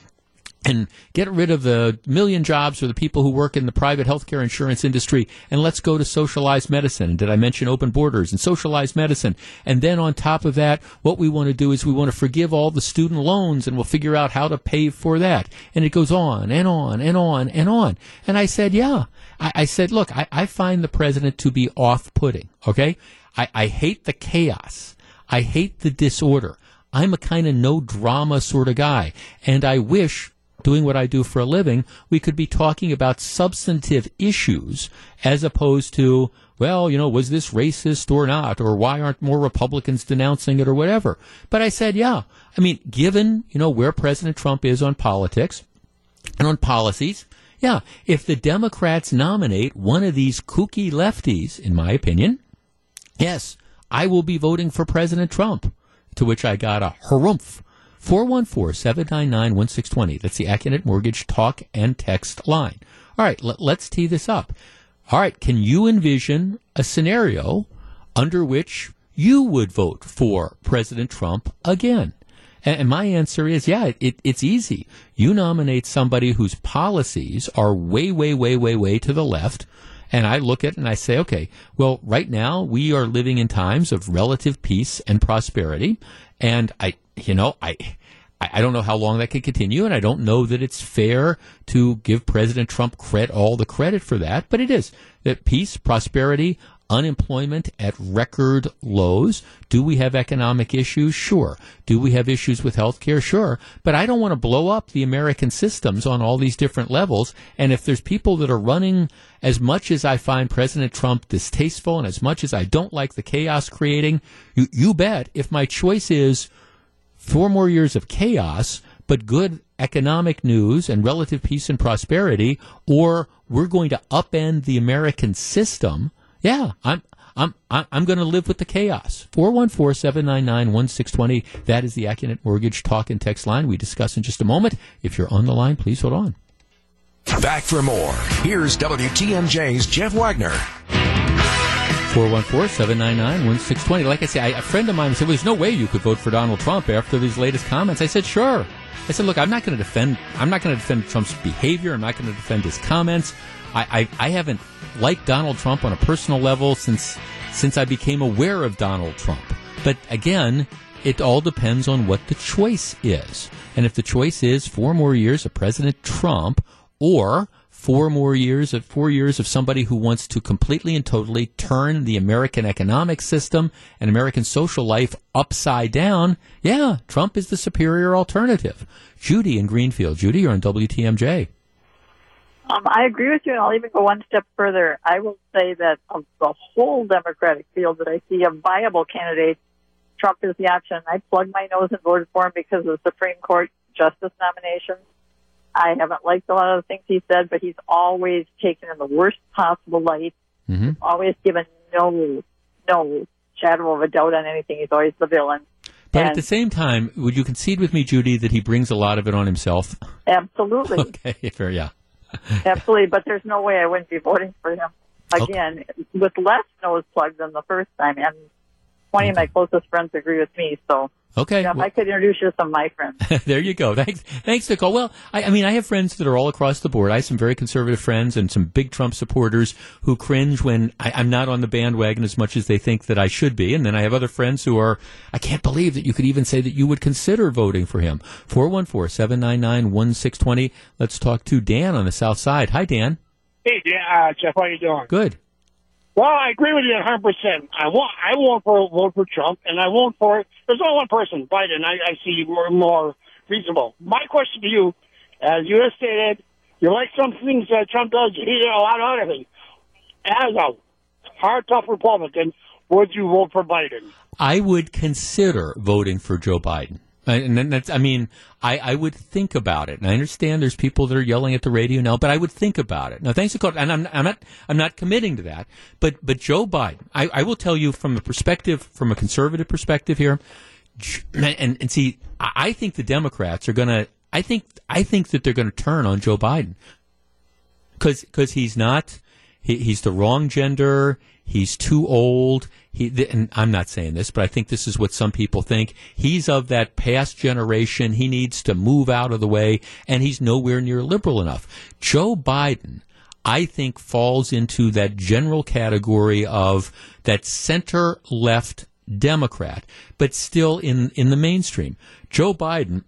and get rid of the million jobs for the people who work in the private healthcare insurance industry and let's go to socialized medicine. Did I mention open borders and socialized medicine? And then on top of that, what we want to do is we want to forgive all the student loans and we'll figure out how to pay for that. And it goes on and on and on and on. And I said, yeah. I, I said, look, I, I, find the president to be off-putting. Okay. I, I hate the chaos. I hate the disorder. I'm a kind of no drama sort of guy. And I wish doing what I do for a living, we could be talking about substantive issues as opposed to, well, you know, was this racist or not? Or why aren't more Republicans denouncing it or whatever? But I said, yeah. I mean, given, you know, where President Trump is on politics and on policies, yeah, if the Democrats nominate one of these kooky lefties, in my opinion, yes, I will be voting for President Trump. To which I got a harumph 414 799 1620. That's the Accunet Mortgage talk and text line. All right, let, let's tee this up. All right, can you envision a scenario under which you would vote for President Trump again? And my answer is, yeah, it, it's easy. You nominate somebody whose policies are way, way, way, way, way to the left. And I look at it and I say, okay, well, right now we are living in times of relative peace and prosperity. And I, you know, I, I don't know how long that can continue, and I don't know that it's fair to give President Trump credit, all the credit for that, but it is that peace, prosperity, unemployment at record lows. Do we have economic issues? Sure. Do we have issues with health care? Sure. But I don't want to blow up the American systems on all these different levels. And if there's people that are running as much as I find President Trump distasteful and as much as I don't like the chaos creating, you, you bet if my choice is four more years of chaos, but good economic news and relative peace and prosperity, or we're going to upend the American system, yeah, I'm I'm I'm going to live with the chaos. 414-799-1620. That is the Accunet Mortgage talk and text line. We discuss in just a moment. If you're on the line, please hold on. Back for more. Here's WTMJ's Jeff Wagner. 414-799-1620. Like I say, I, a friend of mine said, well, there's no way you could vote for Donald Trump after these latest comments. I said, sure. I said, look, I'm not going to defend, I'm not going to defend Trump's behavior. I'm not going to defend his comments. I, I, I haven't liked Donald Trump on a personal level since, since I became aware of Donald Trump. But again, it all depends on what the choice is. And if the choice is four more years of President Trump or four more years of four years of somebody who wants to completely and totally turn the American economic system and American social life upside down, yeah, Trump is the superior alternative. Judy in Greenfield. Judy, you're on WTMJ. Um, I agree with you, and I'll even go one step further. I will say that of the whole Democratic field that I see a viable candidate, Trump is the option. I plugged my nose and voted for him because of the Supreme Court justice nominations. I haven't liked a lot of the things he said, but he's always taken in the worst possible light. Mm-hmm. Always given no no shadow of a doubt on anything. He's always the villain. But And- at the same time, would you concede with me, Judy, that he brings a lot of it on himself? Absolutely. <laughs> Okay, fair, yeah. <laughs> Absolutely, but there's no way I wouldn't be voting for him again with less nose plugs than the first time. And 20 of my closest friends agree with me. So, Okay. Jeff, I could introduce you to some of my friends. <laughs> there you go. Thanks, thanks, Nicole. Well, I, I mean, I have friends that are all across the board. I have some very conservative friends and some big Trump supporters who cringe when I, I'm not on the bandwagon as much as they think that I should be. And then I have other friends who are, I can't believe that you could even say that you would consider voting for him. 414-799-1620. Let's talk to Dan on the South Side. Hi, Dan. Hey, yeah, uh, Jeff, how are you doing? Good. Well, I agree with you 100. percent I want, I won't for vote for Trump, and I won't for. It there's only one person, Biden. I, I see more more reasonable. My question to you, as you have stated, you like some things that Trump does, you hate a lot of other things. As a hard, tough Republican, would you vote for Biden? I would consider voting for Joe Biden. And then that's, I mean, I, I would think about it. And I understand there's people that are yelling at the radio now, but I would think about it. Now, thanks to call, and I'm, I'm not, I'm not committing to that. But, but Joe Biden, I, I will tell you from a perspective, from a conservative perspective here, and, and see, I I think the Democrats are going to, I think, I think that they're going to turn on Joe Biden because because he's not he, he's the wrong gender he's too old he and I'm not saying this but I think this is what some people think. He's of that past generation. He needs to move out of the way and he's nowhere near liberal enough. Joe Biden I think falls into that general category of that center left Democrat but still in in the mainstream. Joe Biden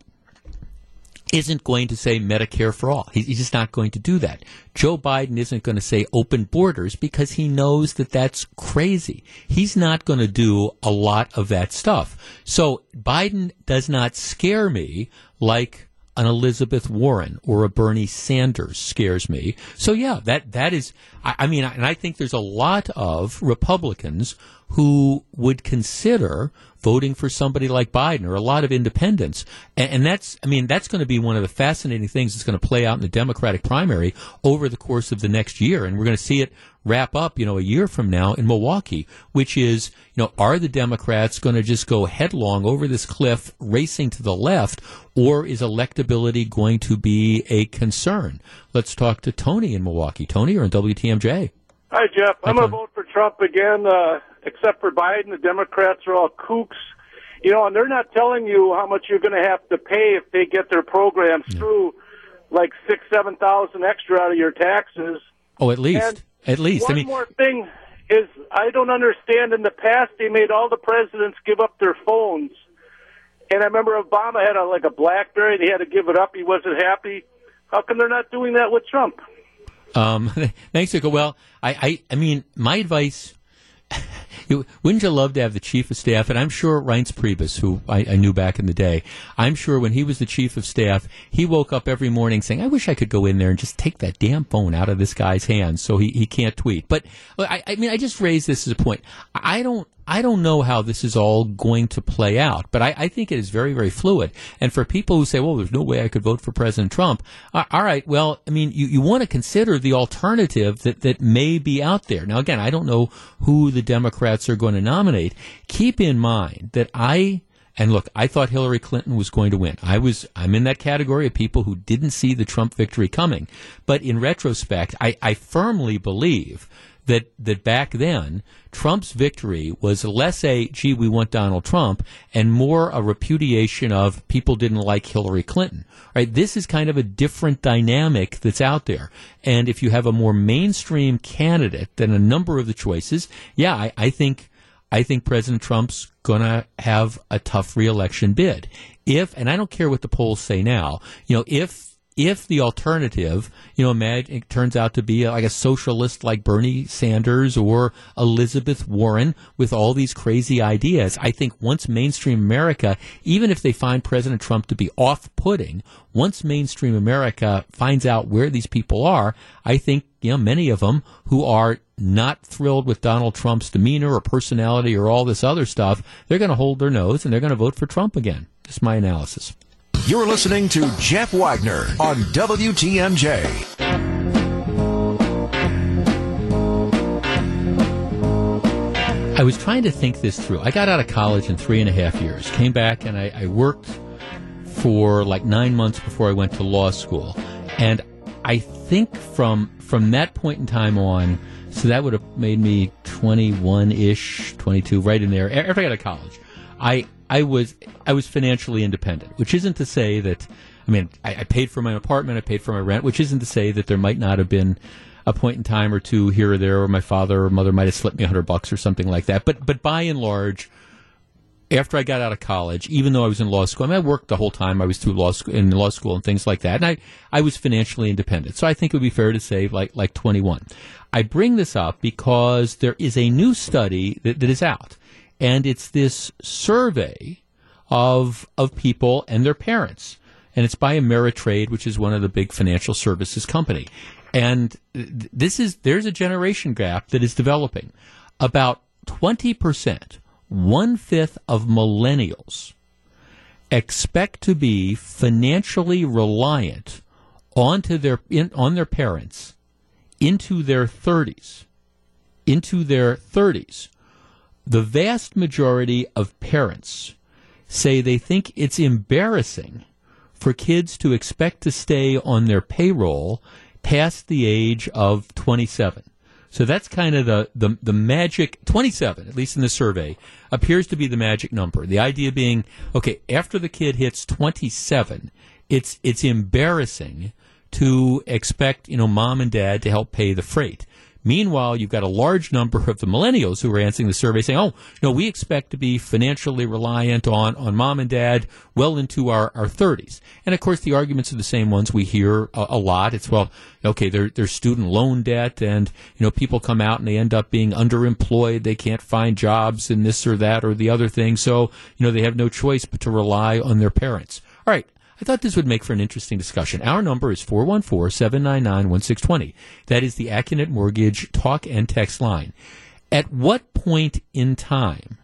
isn't going to say Medicare for all. He's just not going to do that. Joe Biden isn't going to say open borders because he knows that that's crazy. He's not going to do a lot of that stuff. So Biden does not scare me like an Elizabeth Warren or a Bernie Sanders scares me. So yeah, that that is. I, I mean, and I think there's a lot of Republicans who would consider voting for somebody like Biden or a lot of independents. And, and that's, I mean, that's going to be one of the fascinating things that's going to play out in the Democratic primary over the course of the next year. And we're going to see it wrap up, you know, a year from now in Milwaukee, which is, you know, are the Democrats going to just go headlong over this cliff, racing to the left, or is electability going to be a concern? Let's talk to Tony in Milwaukee. Tony, you're on WTMJ. Hi, Jeff. I'm going to vote for Trump again, uh, except for Biden. The Democrats are all kooks. You know, and they're not telling you how much you're going to have to pay if they get their programs through, like six, seven thousand extra out of your taxes. Oh, at least. And at least. One I mean, more thing is, I don't understand. In the past, they made all the presidents give up their phones, and I remember Obama had a, like a BlackBerry. and He had to give it up. He wasn't happy. How come they're not doing that with Trump? Um, <laughs> thanks, Nico. Well, I, I, I mean, my advice, <laughs> Wouldn't you love to have the chief of staff? And I'm sure Reince Priebus, who I, I knew back in the day, I'm sure when he was the chief of staff, he woke up every morning saying, "I wish I could go in there and just take that damn phone out of this guy's hands so he, he can't tweet." But I, I mean, I just raised this as a point. I don't. I don't know how this is all going to play out, but I, I think it is very, very fluid. And for people who say, well, there's no way I could vote for President Trump, uh, all right, well, I mean, you, you want to consider the alternative that, that may be out there. Now, again, I don't know who the Democrats are going to nominate. Keep in mind that I and look, I thought Hillary Clinton was going to win. I was, I'm in that category of people who didn't see the Trump victory coming. But in retrospect, I, I firmly believe that, that back then, Trump's victory was less a, gee, we want Donald Trump, and more a repudiation of people didn't like Hillary Clinton. Right? This is kind of a different dynamic that's out there. And if you have a more mainstream candidate than a number of the choices, yeah, I, I think, I think President Trump's to have a tough reelection bid. If, and I don't care what the polls say now, you know, if if the alternative, you know, imagine it turns out to be uh, like a socialist like Bernie Sanders or Elizabeth Warren with all these crazy ideas, I think once mainstream America, even if they find President Trump to be off-putting, once mainstream America finds out where these people are, I think, you know, many of them who are not thrilled with Donald Trump's demeanor or personality or all this other stuff, they're going to hold their nose and they're going to vote for Trump again. That's my analysis. You're listening to Jeff Wagner on WTMJ. I was trying to think this through. I got out of college in three and a half years, came back, and I, I worked for like nine months before I went to law school. And I think from from that point in time on, so that would have made me 21 ish, 22, right in there. After I got out of college, I I was I was financially independent, which isn't to say that. I mean, I, I paid for my apartment, I paid for my rent, which isn't to say that there might not have been a point in time or two here or there where my father or mother might have slipped me a hundred bucks or something like that. But but by and large, after I got out of college, even though I was in law school, I, mean, I worked the whole time I was through law school in law school and things like that, and I I was financially independent. So I think it would be fair to say like like 21. I bring this up because there is a new study that, that is out, and it's this survey of of people and their parents, and it's by Ameritrade, which is one of the big financial services company. And this is there's a generation gap that is developing. About 20 percent one fifth of millennials expect to be financially reliant onto their in, on their parents into their 30s into their 30s the vast majority of parents say they think it's embarrassing for kids to expect to stay on their payroll past the age of 27 so that's kind of the, the, the magic 27, at least in the survey, appears to be the magic number. The idea being, okay, after the kid hits 27, it's it's embarrassing to expect, you know, mom and dad to help pay the freight. Meanwhile, you've got a large number of the millennials who are answering the survey saying, oh, no, we expect to be financially reliant on, on mom and dad well into our, our 30s. And of course, the arguments are the same ones we hear a, a lot. It's, well, okay, there, there's student loan debt and, you know, people come out and they end up being underemployed. They can't find jobs in this or that or the other thing. So, you know, they have no choice but to rely on their parents. All right. I thought this would make for an interesting discussion. Our number is 414-799-1620. That is the Accunet Mortgage talk and text line. At what point in time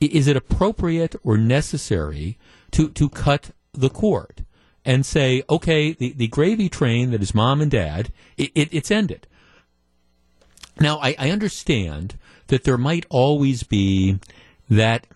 is it appropriate or necessary to, to cut the cord and say, okay, the, the gravy train that is mom and dad, it, it, it's ended. Now, I, I understand that there might always be that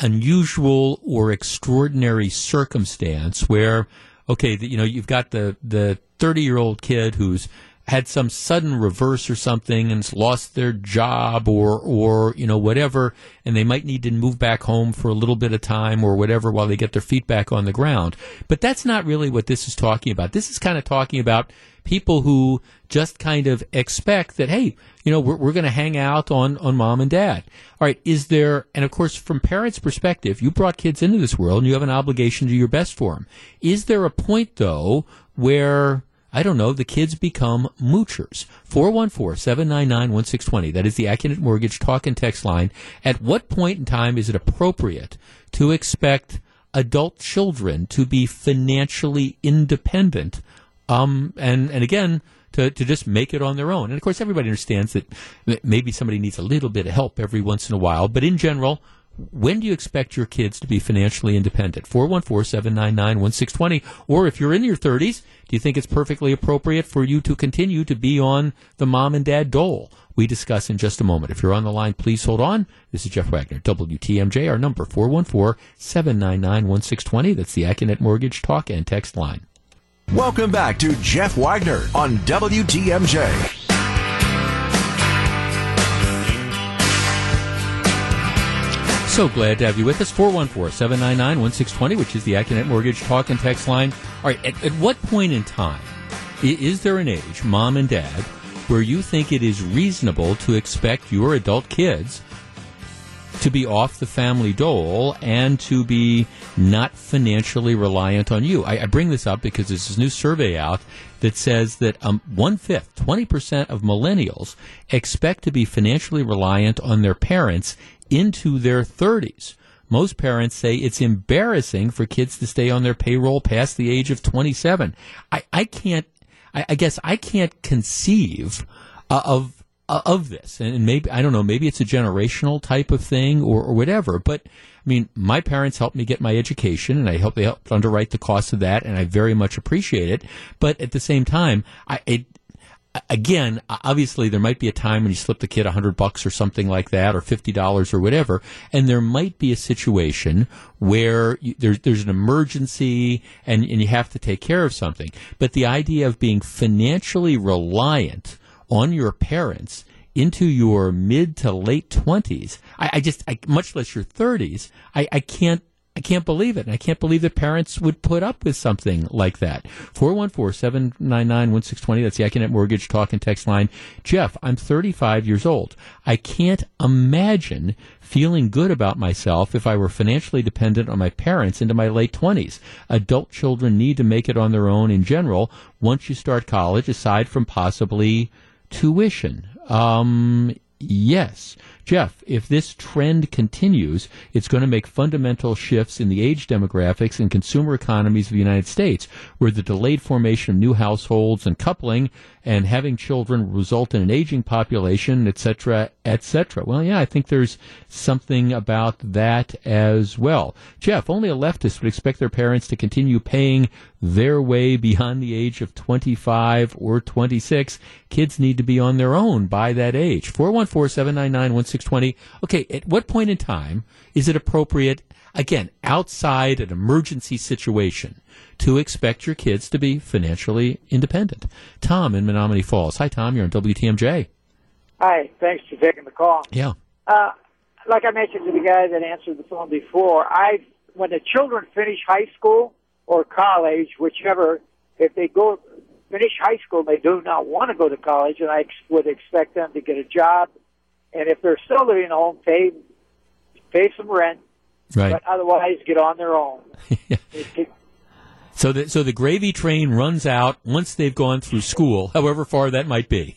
unusual or extraordinary circumstance where, okay, you know, you've got the the thirty year old kid who's had some sudden reverse or something and's lost their job or or you know whatever and they might need to move back home for a little bit of time or whatever while they get their feet back on the ground. But that's not really what this is talking about. This is kind of talking about people who just kind of expect that hey you know we're, we're going to hang out on on mom and dad all right is there and of course from parents perspective you brought kids into this world and you have an obligation to do your best for them is there a point though where I don't know, the kids become moochers. 414-799-1620. That is the Accunet Mortgage talk and text line. At what point in time is it appropriate to expect adult children to be financially independent? Um, and, and again, to, to just make it on their own. And of course, everybody understands that maybe somebody needs a little bit of help every once in a while, but in general, when do you expect your kids to be financially independent? 414-799-1620. Or if you're in your 30s, do you think it's perfectly appropriate for you to continue to be on the mom and dad dole? We discuss in just a moment. If you're on the line, please hold on. This is Jeff Wagner, WTMJ, our number 414-799-1620. That's the Accunet Mortgage Talk and Text line. Welcome back to Jeff Wagner on WTMJ. So glad to have you with us. 414-799-1620, which is the Accunet Mortgage Talk and Text line. All right, at, at what point in time is there an age, mom and dad, where you think it is reasonable to expect your adult kids to be off the family dole and to be not financially reliant on you. I, I bring this up because there's this new survey out that says that um, one fifth, 20% of millennials expect to be financially reliant on their parents into their 30s. Most parents say it's embarrassing for kids to stay on their payroll past the age of 27. I, I can't, I, I guess I can't conceive uh, of of this, and maybe I don't know, maybe it's a generational type of thing or, or whatever. But I mean, my parents helped me get my education, and I hope they helped underwrite the cost of that, and I very much appreciate it. But at the same time, I it, again, obviously, there might be a time when you slip the kid a hundred bucks or something like that, or fifty dollars or whatever, and there might be a situation where you, there's there's an emergency and and you have to take care of something. But the idea of being financially reliant on your parents into your mid to late twenties, I, I just, I, much less your thirties, I, I can't I can't believe it. I can't believe that parents would put up with something like that. 414-799-1620. That's the Accunet Mortgage Talk and Text line. Jeff, I'm 35 years old. I can't imagine feeling good about myself if I were financially dependent on my parents into my late 20s. Adult children need to make it on their own in general once you start college, aside from possibly tuition. Um, yes. Jeff, if this trend continues, it's going to make fundamental shifts in the age demographics and consumer economies of the United States, where the delayed formation of new households and coupling and having children result in an aging population, et cetera, et cetera. Well, yeah, I think there's something about that as well. Jeff, only a leftist would expect their parents to continue paying their way beyond the age of 25 or 26. Kids need to be on their own by that age. 414-799-1620. Okay, at what point in time is it appropriate, again, outside an emergency situation, to expect your kids to be financially independent? Tom in Menomonee Falls. Hi, Tom. You're on WTMJ. Hi, thanks for taking the call. Yeah. Uh, like I mentioned to the guy that answered the phone before, I when the children finish high school or college, whichever, if they go finish high school, they do not want to go to college, and I ex- would expect them to get a job, and if they're still living at home, pay pay some rent, Right. but otherwise get on their own. <laughs> So the, so the gravy train runs out once they've gone through school, however far that might be.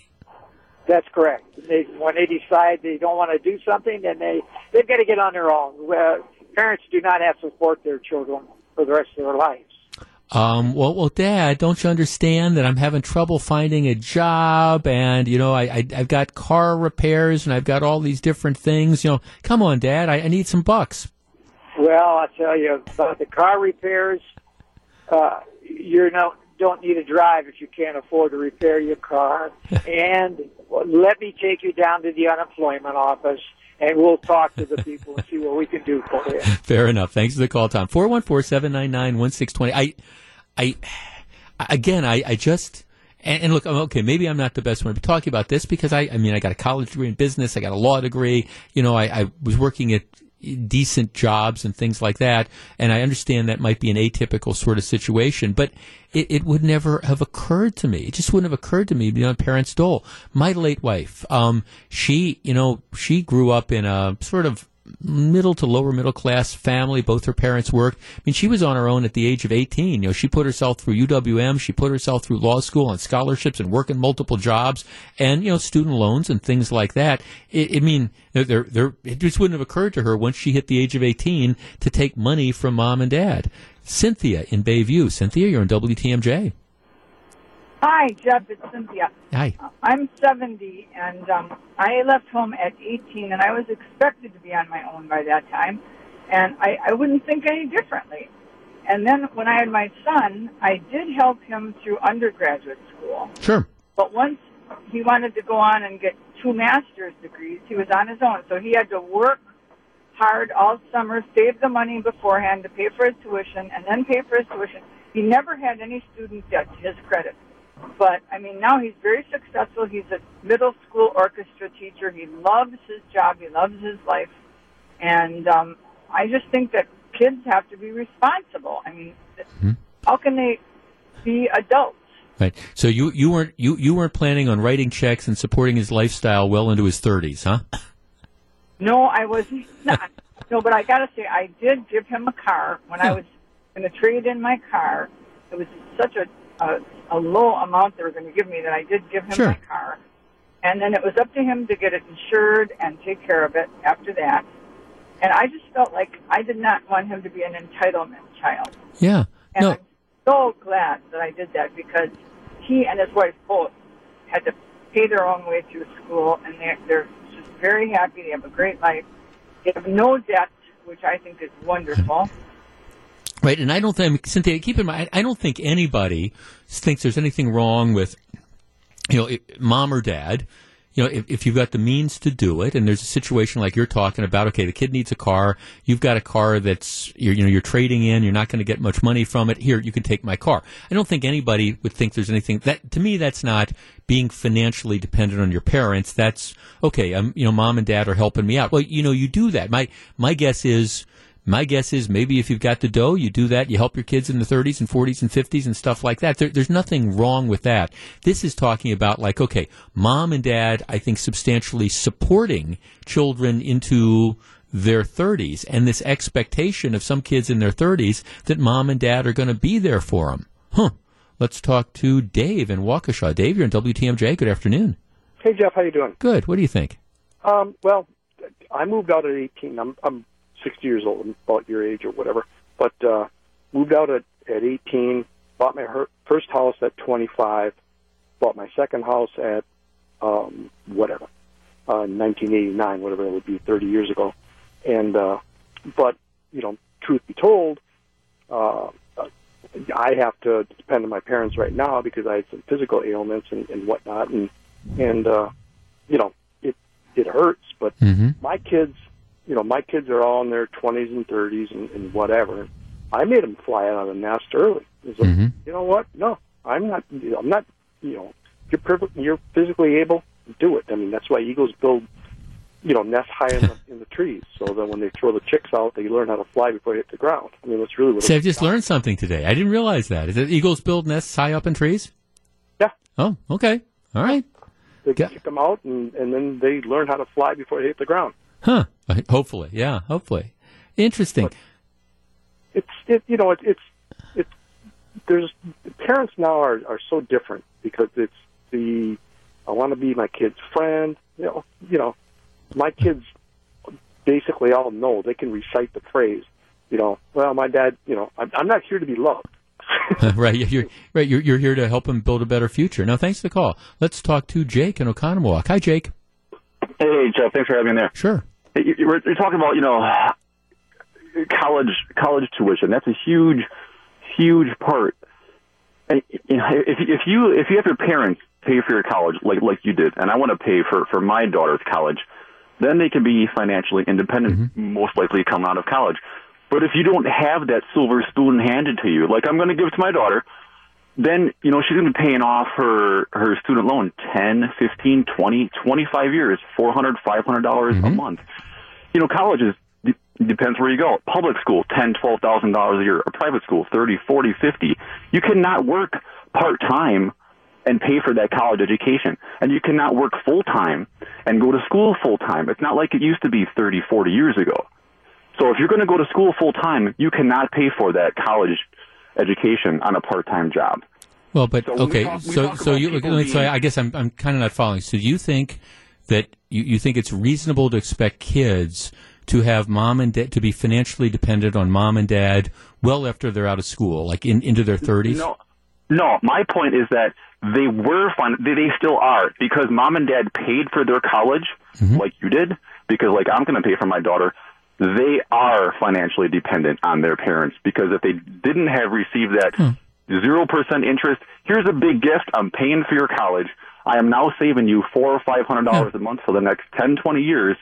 That's correct. They, when they decide they don't want to do something, then they they've got to get on their own. Uh, parents do not have to support their children for the rest of their lives. Um, well, well, Dad, don't you understand that I'm having trouble finding a job, and you know, I, I I've got car repairs, and I've got all these different things. You know, come on, Dad, I, I need some bucks. Well, I'll tell you about the car repairs. Uh, you know, don't need to drive if you can't afford to repair your car. <laughs> and let me take you down to the unemployment office, and we'll talk to the people and see what we can do for you. <laughs> Fair enough. Thanks for the call, Tom. Four one four seven nine nine one six twenty. I, I, again, I, I just. And, and look, okay, maybe I'm not the best one to be talking about this because I, I mean, I got a college degree in business, I got a law degree, you know, I, I was working at decent jobs and things like that, and I understand that might be an atypical sort of situation, but it, it would never have occurred to me. It just wouldn't have occurred to me to be on parents' dole. My late wife, um, she, you know, she grew up in a sort of middle to lower middle class family. Both her parents worked. I mean, she was on her own at the age of 18. You know, she put herself through UWM. She put herself through law school and scholarships and working multiple jobs and, you know, student loans and things like that. I, I mean, there, there, it just wouldn't have occurred to her once she hit the age of 18 to take money from mom and dad. Cynthia in Bayview. Cynthia, you're on WTMJ. Hi, Jeff. It's Cynthia. Hi. I'm 70, and um, I left home at 18, and I was expected to be on my own by that time, and I, I wouldn't think any differently. And then when I had my son, I did help him through undergraduate school. Sure. But once he wanted to go on and get two master's degrees, he was on his own. So he had to work hard all summer, save the money beforehand to pay for his tuition, and then pay for his tuition. He never had any student debt to his credit. But I mean, now he's very successful. He's a middle school orchestra teacher. He loves his job. He loves his life. And um, I just think that kids have to be responsible. I mean, how can they be adults? Right. So you, you weren't you, you weren't planning on writing checks and supporting his lifestyle well into his thirties, huh? <laughs> No, I was not. No, but I got to say, I did give him a car when I was going to trade in my car. It was such a a, a low amount they were going to give me that I did give him Sure. my car. And then it was up to him to get it insured and take care of it after that. And I just felt like I did not want him to be an entitlement child. Yeah. And No. I'm so glad that I did that because he and his wife both had to pay their own way through school, and they're, they're just very happy. They have a great life. They have no debt, which I think is wonderful. Right, and I don't think Cynthia. Keep in mind, I don't think anybody thinks there's anything wrong with, you know, mom or dad. You know, if, if you've got the means to do it, and there's a situation like you're talking about, okay, the kid needs a car. You've got a car that's you know you're trading in. You're not going to get much money from it. Here, you can take my car. I don't think anybody would think there's anything that to me that's not being financially dependent on your parents. That's okay. Um, you know, mom and dad are helping me out. Well, you know, you do that. My my guess is my guess is maybe if you've got the dough, you do that. You help your kids in the 30s and 40s and 50s and stuff like that. There, there's nothing wrong with that. This is talking about like, okay, mom and dad, I think substantially supporting children into their 30s and this expectation of some kids in their 30s that mom and dad are going to be there for them. Huh. Let's talk to Dave in Waukesha. Dave, you're in WTMJ. Good afternoon. Hey Jeff, how you doing? Good. What do you think? Um, well, I moved out at 18. I'm I'm 60 years old, I'm about your age or whatever. But uh, moved out at at 18. Bought my her- first house at 25. Bought my second house at um, whatever, uh, 1989, whatever it would be, 30 years ago. And uh, but you know, truth be told, uh, I have to depend on my parents right now because I had some physical ailments and, and whatnot, and and uh, you know, it it hurts. But my kids, you know, my kids are all in their twenties and thirties and, and whatever. I made them fly out of the nest early. Like, mm-hmm. you know what? No, I'm not. I'm not. You know, you're perfect. You're physically able. Do it. I mean, that's why eagles build, you know, nests high in the, <laughs> in the trees, so that when they throw the chicks out, they learn how to fly before they hit the ground. I mean, that's really what. See, I've just learned something today. I didn't realize that. Is it eagles build nests high up in trees? Yeah. Oh, okay. All right. They kick them out, and and then they learn how to fly before they hit the ground. Huh. Uh, Hopefully. Yeah, hopefully. Interesting. it's it, you know it, it's it's there's parents now are are so different because it's the I want to be my kid's friend. You know, you know, my kids basically all know they can recite the phrase. You know, well, my dad. You know, I'm, I'm not here to be loved. <laughs> right. You're, right. You're, you're here to help them build a better future. Now, thanks for the call. Let's talk to Jake in Oconomowoc. Hi, Jake. Hey, Jeff. Thanks for having me there. Sure. You're, you're talking about, you know, college college tuition. That's a huge, huge part. And, you know, if if you if you have your parents pay for your college like like you did, and I want to pay for for my daughter's college, then they can be financially independent. Mm-hmm. Most likely coming out of college. But if you don't have that silver spoon handed to you, like I'm going to give it to my daughter, then you know she's going to be paying off her her student loan 10 15 20 25 years 400 500 dollars a mm-hmm. month you know college is de- depends where you go public school 10 twelve thousand dollars a year a private school 30 40 50 you cannot work part time and pay for that college education. And you cannot work full time and go to school full time. It's not like it used to be 30, 40 years ago. So if you're going to go to school full time, you cannot pay for that college education on a part time job. Well, but So we okay, talk- we so so you me- so being- I guess I'm I'm kind of not following. So do you think that you, you think it's reasonable to expect kids to have mom and dad to be financially dependent on mom and dad well after they're out of school, like in, into their thirties? No, no. My point is that they were fun. They, they still are because mom and dad paid for their college, Mm-hmm. like you did. Because like I'm going to pay for my daughter. They are financially dependent on their parents because if they didn't have received that Hmm. zero percent interest, here's a big gift. I'm paying for your college. I am now saving you four or five hundred dollars a month for the next ten, twenty years.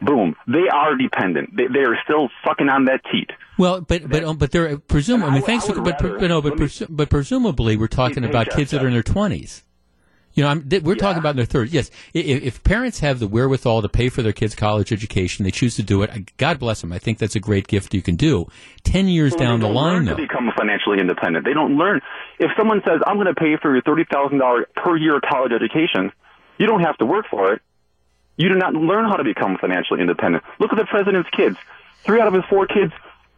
Boom. They are dependent. They, they are still sucking on that teat. Well, but but um, but they're presumably. I mean, I thanks, would for, but, rather- but no, but presu- but presumably we're talking about kids that are in their twenties. You know, I'm, th- we're talking about in their thirties. Yes, if, if parents have the wherewithal to pay for their kids' college education, they choose to do it. I- God bless them. I think that's a great gift you can do. Ten years Well, down they the line, learn though. to become financially independent. They don't learn. If someone says, "I'm going to pay for your thirty thousand dollars per year college education," you don't have to work for it. You do not learn how to become financially independent. Look at the president's kids. Three out of his four kids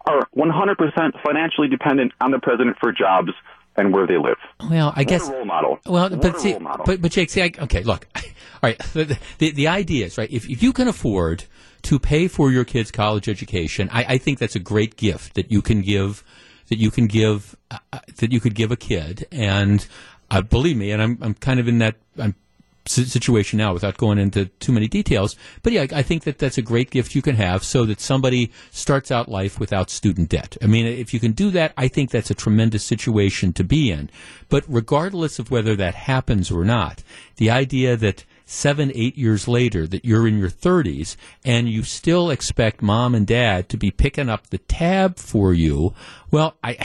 are 100% financially dependent on the president for jobs and where they live. Well, I What guess a role model. Well, What but a see, role model. but but Jake, see, I, okay, look, <laughs> all right. The, the the idea is right. If if you can afford to pay for your kid's college education, I, I think that's a great gift that you can give that you can give uh, uh, that you could give a kid. And uh, believe me, and I'm I'm kind of in that I'm situation now without going into too many details. But yeah, I think that that's a great gift you can have so that somebody starts out life without student debt. I mean, if you can do that, I think that's a tremendous situation to be in. But regardless of whether that happens or not, the idea that seven, eight years later that you're in your 30s and you still expect mom and dad to be picking up the tab for you, well, I,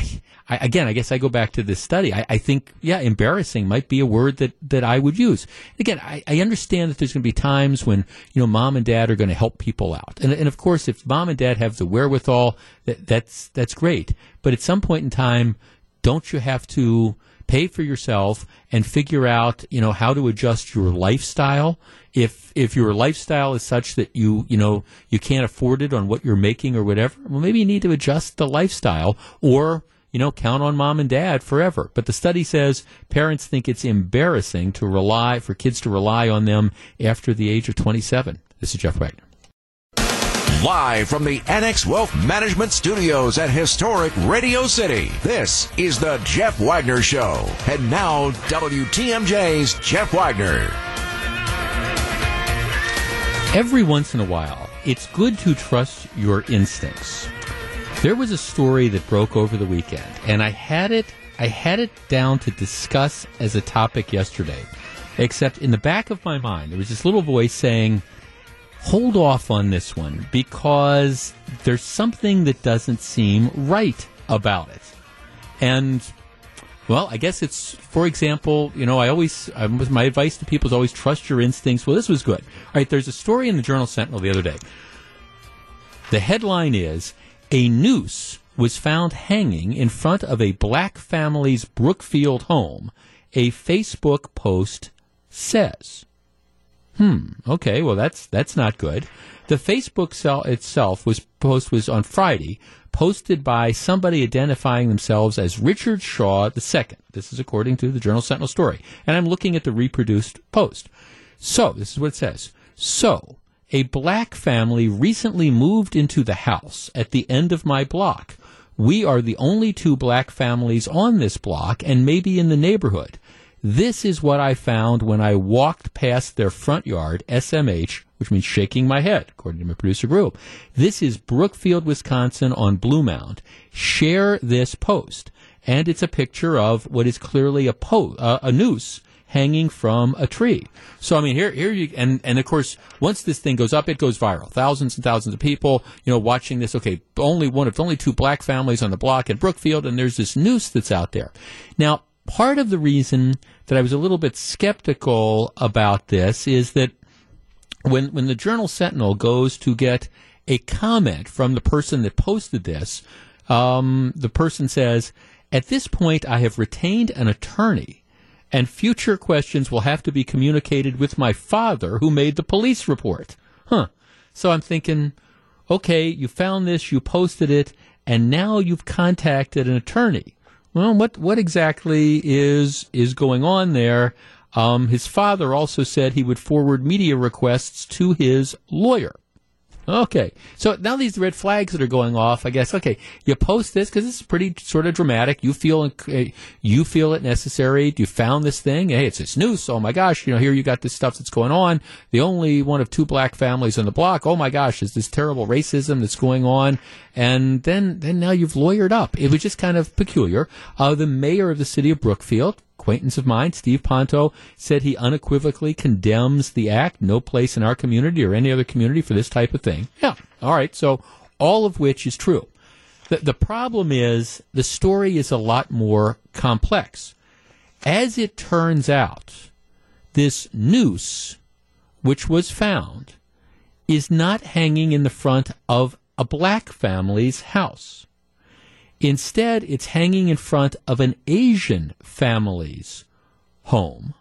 I again, I guess I go back to this study. I, I think, yeah, embarrassing might be a word that, that I would use. Again, I, I understand that there's going to be times when, you know, mom and dad are going to help people out. And, and of course, if mom and dad have the wherewithal, that, that's, that's great. But at some point in time, don't you have to pay for yourself and figure out you know how to adjust your lifestyle. If if your lifestyle is such that you you know you can't afford it on what you're making or whatever well maybe you need to adjust the lifestyle or you know count on mom and dad forever. But the study says parents think it's embarrassing to rely for kids to rely on them after the age of 27 this is Jeff Wagner Live from the Annex Wealth Management Studios at historic Radio City, this is the Jeff Wagner Show. And now, WTMJ's Jeff Wagner. Every once in a while, it's good to trust your instincts. There was a story that broke over the weekend, and I had it I had it down to discuss as a topic yesterday. Except in the back of my mind, there was this little voice saying, hold off on this one because there's something that doesn't seem right about it. And well, I guess it's, for example, you know, I always, I, my advice to people is always trust your instincts. Well, this was good. All right, there's a story in the Journal Sentinel the other day. The headline is A noose was found hanging in front of a black family's Brookfield home, a Facebook post says. Hmm. Okay. Well, that's that's not good. The Facebook cell itself was post was on Friday, posted by somebody identifying themselves as Richard Shaw II. This is according to the Journal Sentinel story, and I'm looking at the reproduced post. So this is what it says. So a black family recently moved into the house at the end of my block. We are the only two black families on this block and maybe in the neighborhood. This is what I found when I walked past their front yard, SMH, which means shaking my head, according to my producer group. This is Brookfield, Wisconsin on Bluemound. Share this post. And it's a picture of what is clearly a po- uh, a noose hanging from a tree. So I mean, here, here you, and and of course, once this thing goes up, it goes viral. Thousands and thousands of people, you know, watching this. Okay, only one of only two black families on the block in Brookfield, and there's this noose that's out there. Now, part of the reason that I was a little bit skeptical about this is that when when the Journal Sentinel goes to get a comment from the person that posted this, um, the person says, "At this point, I have retained an attorney." and future questions will have to be communicated with my father, who made the police report. Huh. So I'm thinking, okay, you found this, you posted it, and now you've contacted an attorney. Well, what what exactly is is going on there? Um, his father also said he would forward media requests to his lawyer. Okay, so now these red flags that are going off, I guess. Okay, you post this because it's pretty sort of dramatic. You feel uh, you feel it necessary. You found this thing. Hey, it's this noose. Oh my gosh, you know here you got this stuff that's going on. The only one of two black families on the block. Oh my gosh, is this terrible racism that's going on? And then then now you've lawyered up. It was just kind of peculiar. Uh, the mayor of the city of Brookfield acquaintance of mine, Steve Ponto, said he unequivocally condemns the act. No place in our community or any other community for this type of thing. Yeah. All right. So all of which is true. The, the problem is the story is a lot more complex. As it turns out, this noose, which was found, is not hanging in the front of a black family's house. Instead, it's hanging in front of an Asian family's home.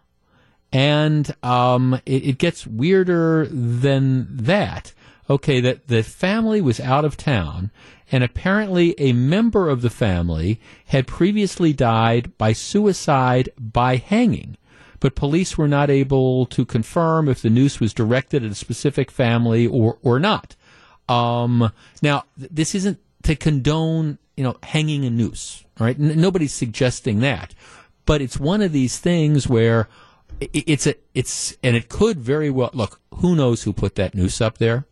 And um, it, it, gets weirder than that. Okay, that the family was out of town, and apparently a member of the family had previously died by suicide by hanging. But police were not able to confirm if the noose was directed at a specific family or, or not. Um, now, this isn't to condone you know, hanging a noose. Right? N- nobody's suggesting that, but it's one of these things where it's a it's and it could very well look. Who knows who put that noose up there,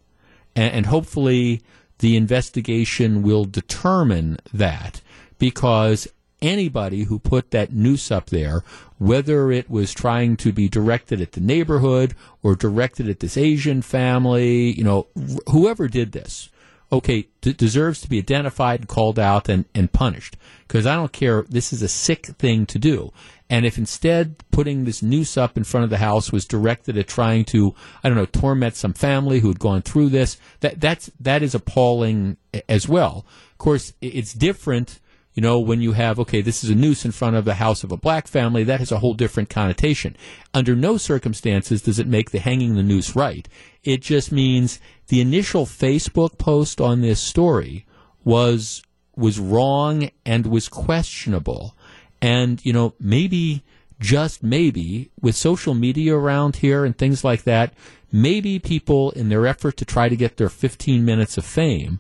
and, and hopefully the investigation will determine that because anybody who put that noose up there, whether it was trying to be directed at the neighborhood or directed at this Asian family, you know, whoever did this, okay, d- deserves to be identified called out and, and punished. Because I don't care, this is a sick thing to do. And if instead putting this noose up in front of the house was directed at trying to, I don't know, torment some family who had gone through this, that that's that is appalling as well. Of course, it's different you know, when you have, okay, this is a noose in front of the house of a black family, that has a whole different connotation. Under no circumstances does it make the hanging the noose right. It just means the initial Facebook post on this story was was wrong and was questionable. And, you know, maybe just maybe with social media around here and things like that, maybe people in their effort to try to get their 15 minutes of fame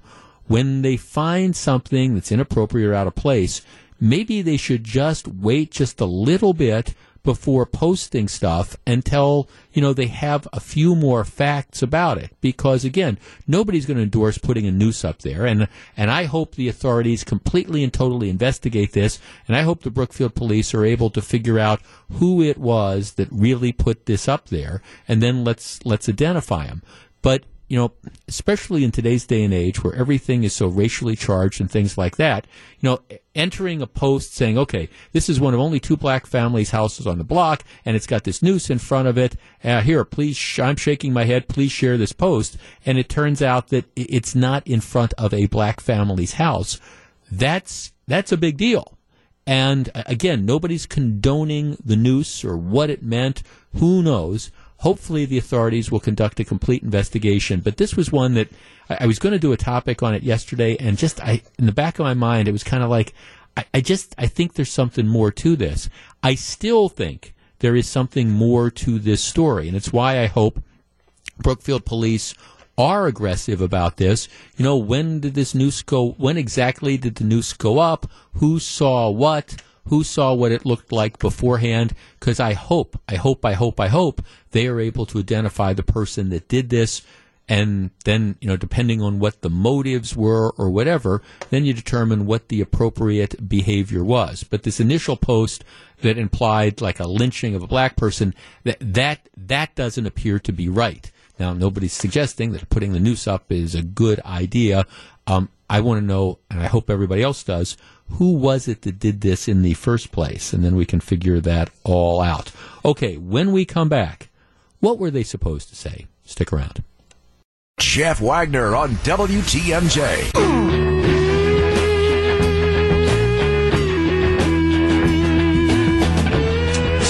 when they find something that's inappropriate or out of place, maybe they should just wait just a little bit before posting stuff until you know they have a few more facts about it. Because again nobody's going to endorse putting a noose up there. And and I hope the authorities completely and totally investigate this. And I hope the Brookfield police are able to figure out who it was that really put this up there. And then let's let's identify them but you know, especially in today's day and age where everything is so racially charged and things like that, you know, entering a post saying, okay, this is one of only two black families' houses on the block, and it's got this noose in front of it. Uh, here, please, sh- I'm shaking my head. Please share this post. And it turns out that it's not in front of a black family's house. That's that's a big deal. And uh, again, nobody's condoning the noose or what it meant. Who knows? Hopefully, the authorities will conduct a complete investigation. But this was one that I, I was going to do a topic on it yesterday, and just I, in the back of my mind, it was kind of like I, I just I think there's something more to this. I still think there is something more to this story, and it's why I hope Brookfield Police are aggressive about this. You know, when did this noose go? When exactly did the noose go up? Who saw what? Who saw what it looked like beforehand because I hope, I hope, I hope, I hope they are able to identify the person that did this. And then, you know, depending on what the motives were or whatever, then you determine what the appropriate behavior was. But this initial post that implied like a lynching of a black person, that, that, that doesn't appear to be right. Now, nobody's suggesting that putting the noose up is a good idea. Um, I want to know, and I hope everybody else does, who was it that did this in the first place? And then we can figure that all out. Okay, when we come back, what were they supposed to say? Stick around. Jeff Wagner on WTMJ.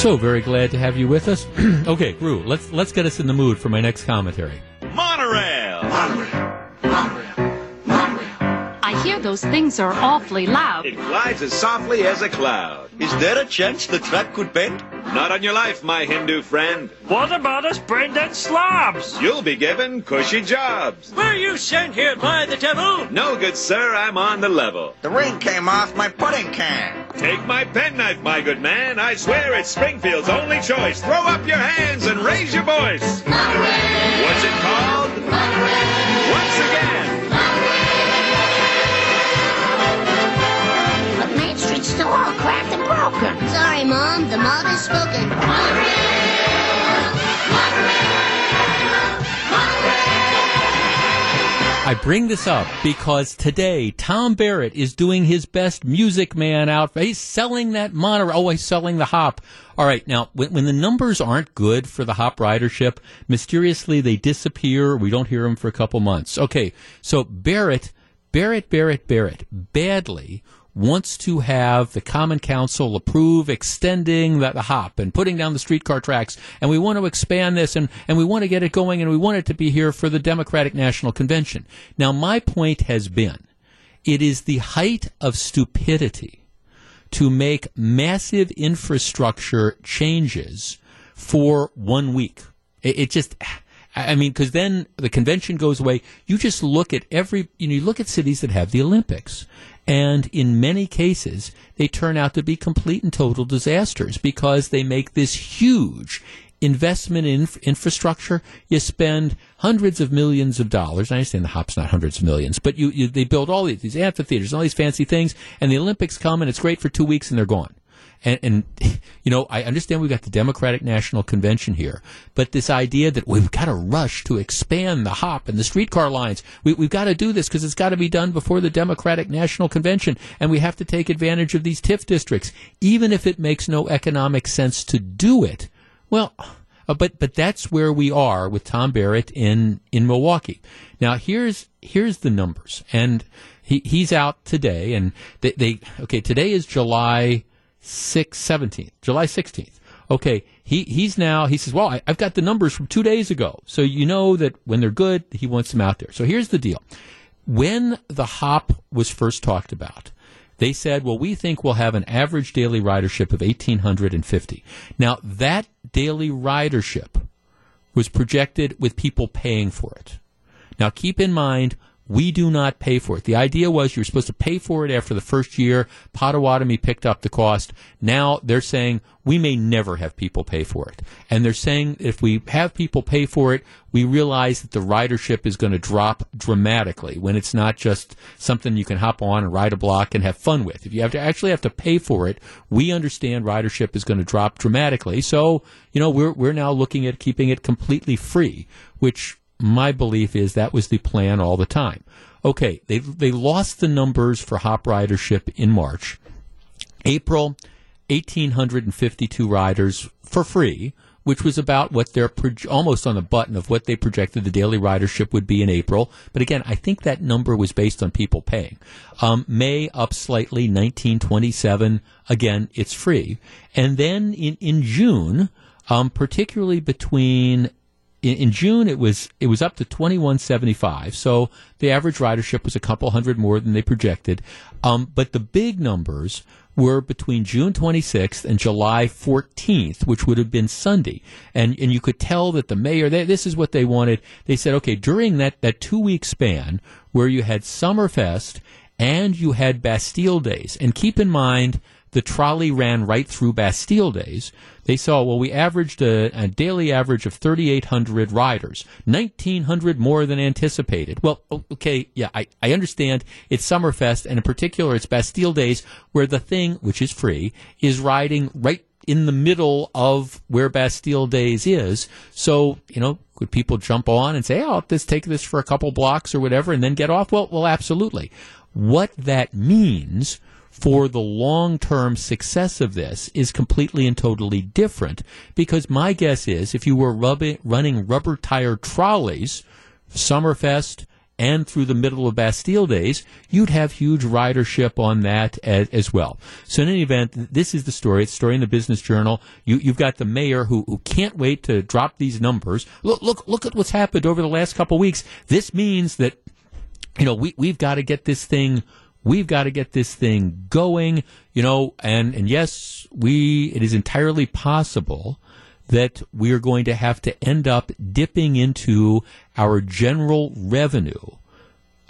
So very glad to have you with us. <clears throat> okay, Gru, let's let's get us in the mood for my next commentary. Monorail. I hear those things are awfully loud. It glides as softly as a cloud. Is there a chance the track could bend? Not on your life, my Hindu friend. What about us brain-dead slobs? You'll be given cushy jobs. Were you sent here by the devil? No, good sir, I'm on the level. The ring came off my pudding can. Take my penknife, my good man. I swear it's Springfield's only choice. Throw up your hands and raise your voice. Monorail. What's it called? Monorail. Once again. Main Street's still all cracked and broken. Sorry, Mom. The mother has spoken. Monorail! I bring this up because today Tom Barrett is doing his best Music Man outfit. He's selling that monorail. Oh, he's selling the hop. All right, now when, when the numbers aren't good for the hop ridership, mysteriously they disappear. We don't hear them for a couple months. Okay, so Barrett, Barrett, Barrett, Barrett, badly wants to have the Common Council approve extending the, the hop and putting down the streetcar tracks, and we want to expand this, and, and we want to get it going, and we want it to be here for the Democratic National Convention. Now, my point has been, it is the height of stupidity to make massive infrastructure changes for one week. It, it just, I mean, because then the convention goes away. You just look at every, you know, you look at cities that have the Olympics. And in many cases, they turn out to be complete and total disasters because they make this huge investment in inf- infrastructure. You spend hundreds of millions of dollars. I understand the hop's not hundreds of millions, but you, you they build all these, these amphitheaters all these fancy things, and the Olympics come and it's great for two weeks and they're gone. And, and, <laughs> you know, I understand we've got the Democratic National Convention here, but this idea that we've got to rush to expand the hop and the streetcar lines, we, we've got to do this because it's got to be done before the Democratic National Convention, and we have to take advantage of these TIF districts, even if it makes no economic sense to do it. Well, uh, but but that's where we are with Tom Barrett in in Milwaukee. Now here's here's the numbers, and he he's out today, and they, they okay today is July 6th, 17th, July 16th. Okay, he, he's now, he says, well, I, I've got the numbers from two days ago. So you know that when they're good, he wants them out there. So here's the deal. When the hop was first talked about, they said, well, we think we'll have an average daily ridership of 1,850. Now, that daily ridership was projected with people paying for it. Now, keep in mind, we do not pay for it. The idea was you were supposed to pay for it after the first year. Potawatomi picked up the cost. Now they're saying we may never have people pay for it. And they're saying if we have people pay for it, we realize that the ridership is going to drop dramatically when it's not just something you can hop on and ride a block and have fun with. If you have to actually have to pay for it, we understand ridership is going to drop dramatically. So, you know, we're, we're now looking at keeping it completely free, which my belief is that was the plan all the time. Okay, they they lost the numbers for hop ridership in March. April, 1,852 riders for free, which was about what they're pro- almost on the button of what they projected the daily ridership would be in April. But again, I think that number was based on people paying. Um, May up slightly, 1927. Again, it's free. And then in, in June, um, particularly between in, in, June it was it was up to 2175 so the average ridership was a couple hundred more than they projected. Um, but the big numbers were between June 26th and July 14th which would have been Sunday. And and you could tell that the mayor they, this is what they wanted. They said okay during that that 2 week span where you had Summerfest and you had Bastille days. And keep in mind the trolley ran right through Bastille days. They saw, well, we averaged a, a daily average of 3,800 riders, 1,900 more than anticipated. Well, okay, yeah, I, I understand it's Summerfest, and in particular, it's Bastille days, where the thing, which is free, is riding right in the middle of where Bastille Days is. So, you know, could people jump on and say, oh, I'll just take this for a couple blocks or whatever and then get off? Well, well, absolutely. What that means for the long term success of this is completely and totally different. Because my guess is if you were running rubber tire trolleys, Summerfest and through the middle of Bastille days, you'd have huge ridership on that as, as well. So in any event, this is the story. It's a story in the Business Journal. You, you've got the mayor who, who can't wait to drop these numbers. Look, look, look at what's happened over the last couple of weeks. This means that you know, we, we've got to get this thing, we've got to get this thing going, you know, and, and yes, we, it is entirely possible that we are going to have to end up dipping into our general revenue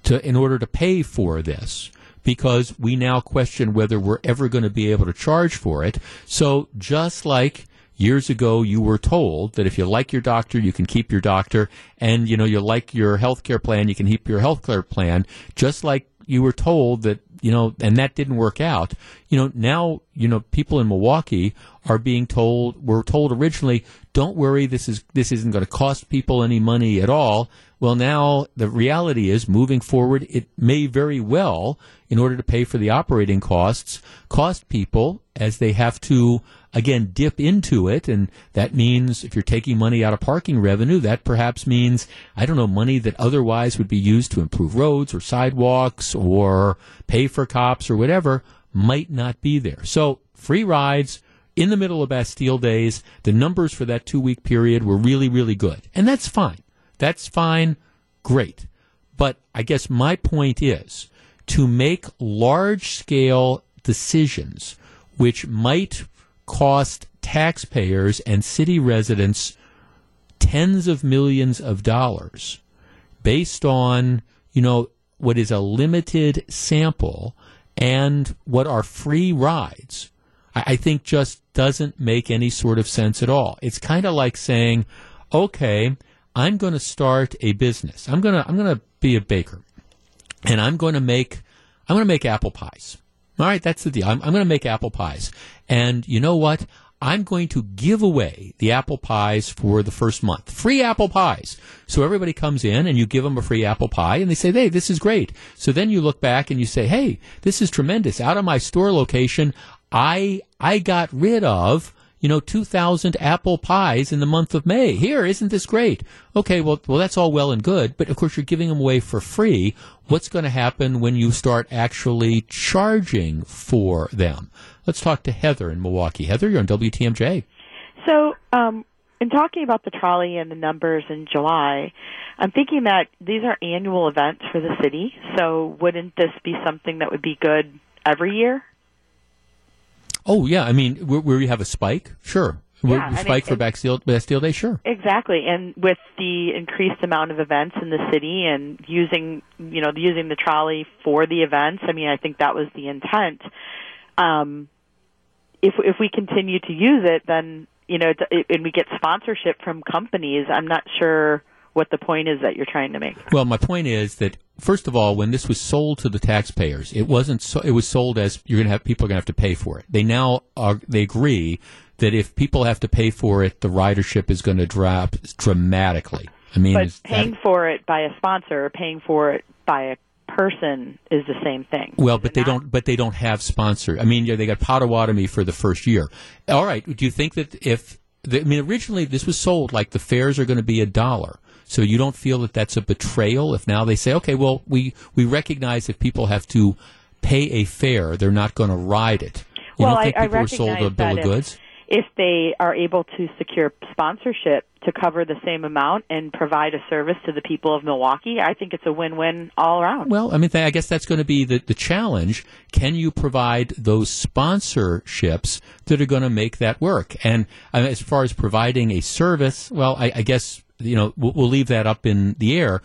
to, in order to pay for this because we now question whether we're ever going to be able to charge for it. So just like years ago you were told that if you like your doctor, you can keep your doctor, and you know you like your health care plan, you can keep your health care plan. Just like you were told that you know, and that didn't work out. You know, now you know people in Milwaukee are being told were told originally, don't worry, this is this isn't going to cost people any money at all. Well, now the reality is, moving forward, it may very well, in order to pay for the operating costs, cost people as they have to again dip into it and that means if you're taking money out of parking revenue that perhaps means i don't know money that otherwise would be used to improve roads or sidewalks or pay for cops or whatever might not be there. So free rides in the middle of bastille days the numbers for that two week period were really really good. And that's fine. That's fine. Great. But i guess my point is to make large scale decisions which might cost taxpayers and city residents tens of millions of dollars based on, you know, what is a limited sample and what are free rides, I, think just doesn't make any sort of sense at all. It's kind of like saying, okay, I'm going to start a business. I'm going to, I'm going to be a baker and I'm going to make, I'm going to make apple pies. All right, that's the deal. I'm, I'm going to make apple pies. And you know what? I'm going to give away the apple pies for the first month. Free apple pies. So everybody comes in and you give them a free apple pie and they say, hey, this is great. So then you look back and you say, hey, this is tremendous. Out of my store location, I, I got rid of you know, 2,000 apple pies in the month of May. Here, isn't this great? Okay, well, well, that's all well and good, but of course you're giving them away for free. What's going to happen when you start actually charging for them? Let's talk to Heather in Milwaukee. Heather, you're on WTMJ. So, um, in talking about the trolley and the numbers in July, I'm thinking that these are annual events for the city. So, wouldn't this be something that would be good every year? Oh yeah, I mean where, where you have a spike, sure. Yeah, spike I mean, for Bastille, Bastille Day, sure. Exactly, and with the increased amount of events in the city and using, you know, using the trolley for the events, I mean, I think that was the intent. Um, if if we continue to use it, then you know, it, and we get sponsorship from companies, I'm not sure what the point is that you're trying to make. Well, my point is that first of all, when this was sold to the taxpayers, it wasn't. So, it was sold as you're going to have people are going to have to pay for it. They now are. They agree that if people have to pay for it, the ridership is going to drop dramatically. I mean, but paying that, for it by a sponsor or paying for it by a person is the same thing. well, but they don't. But they don't have sponsor. I mean, yeah, they got Potawatomi for the first year. All right. Do you think that if the, I mean, originally this was sold like the fares are going to be a dollar. So you don't feel that that's a betrayal if now they say, okay, well, we, we recognize if people have to pay a fare, they're not going to ride it. You well, don't think I, I people were sold a recognize bill that of if- goods? If they are able to secure sponsorship to cover the same amount and provide a service to the people of Milwaukee, I think it's a win-win all around. Well, I mean, I guess that's going to be the, the challenge. Can you provide those sponsorships that are going to make that work? And uh, as far as providing a service, well, I, I guess you know we'll, we'll leave that up in the air.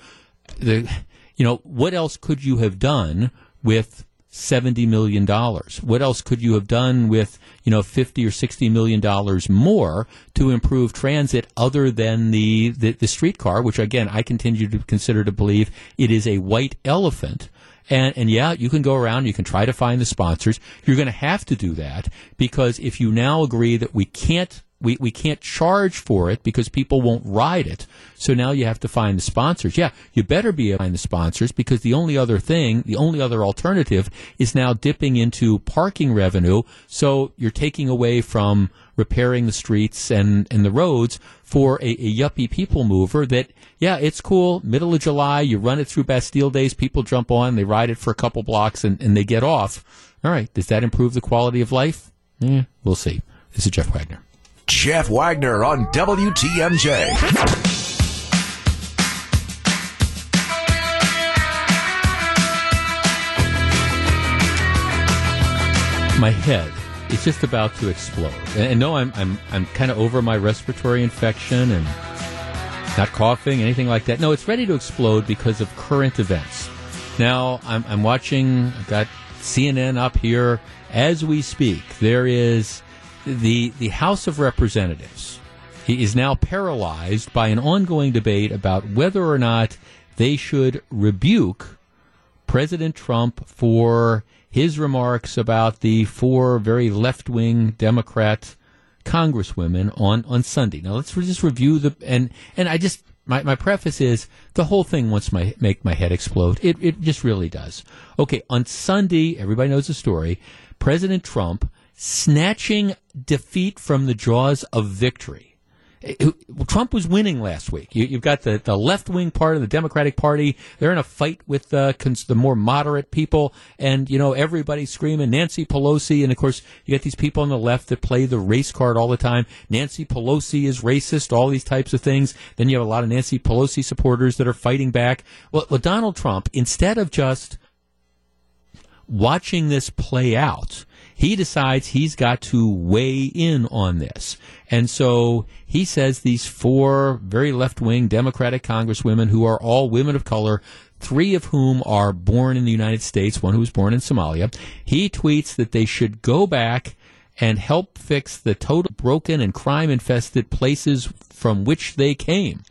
The, you know, what else could you have done with seventy million dollars? What else could you have done with you know fifty or sixty million dollars more to improve transit other than the, the the streetcar, which again I continue to consider to believe it is a white elephant. And, and yeah, you can go around, you can try to find the sponsors. You're going to have to do that because if you now agree that we can't we, we can't charge for it because people won't ride it. So now you have to find the sponsors. Yeah, you better be able to find the sponsors because the only other thing, the only other alternative is now dipping into parking revenue. So you're taking away from repairing the streets and, and the roads for a, a yuppie people mover that, yeah, it's cool. Middle of July, you run it through Bastille Days, people jump on, they ride it for a couple blocks and, and they get off. All right. Does that improve the quality of life? Yeah, we'll see. This is Jeff Wagner. Jeff Wagner on WTMJ. my head is just about to explode. And, and no, I'm I'm I'm kind of over my respiratory infection and not coughing, anything like that. No, it's ready to explode because of current events. Now I'm I'm watching. I've got CNN up here as we speak. There is the the House of Representatives. Is now paralyzed by an ongoing debate about whether or not they should rebuke President Trump for his remarks about the four very left wing Democrat congresswomen on, on Sunday. Now let's just review the and and I just my, my preface is the whole thing wants my make my head explode. It it just really does. Okay, on Sunday, everybody knows the story. President Trump snatching defeat from the jaws of victory Trump was winning last week. You, have got the, the left wing part of the Democratic Party. They're in a fight with uh, the, the more moderate people. And, you know, everybody's screaming Nancy Pelosi. And of course, you got these people on the left that play the race card all the time. Nancy Pelosi is racist, all these types of things. Then you have a lot of Nancy Pelosi supporters that are fighting back. Well Donald Trump, instead of just watching this play out, he decides he's got to weigh in on this. And so he says these four very left wing Democratic congresswomen who are all women of color, three of whom are born in the United States, one who was born in Somalia, he tweets that they should go back and help fix the total broken and crime infested places from which they came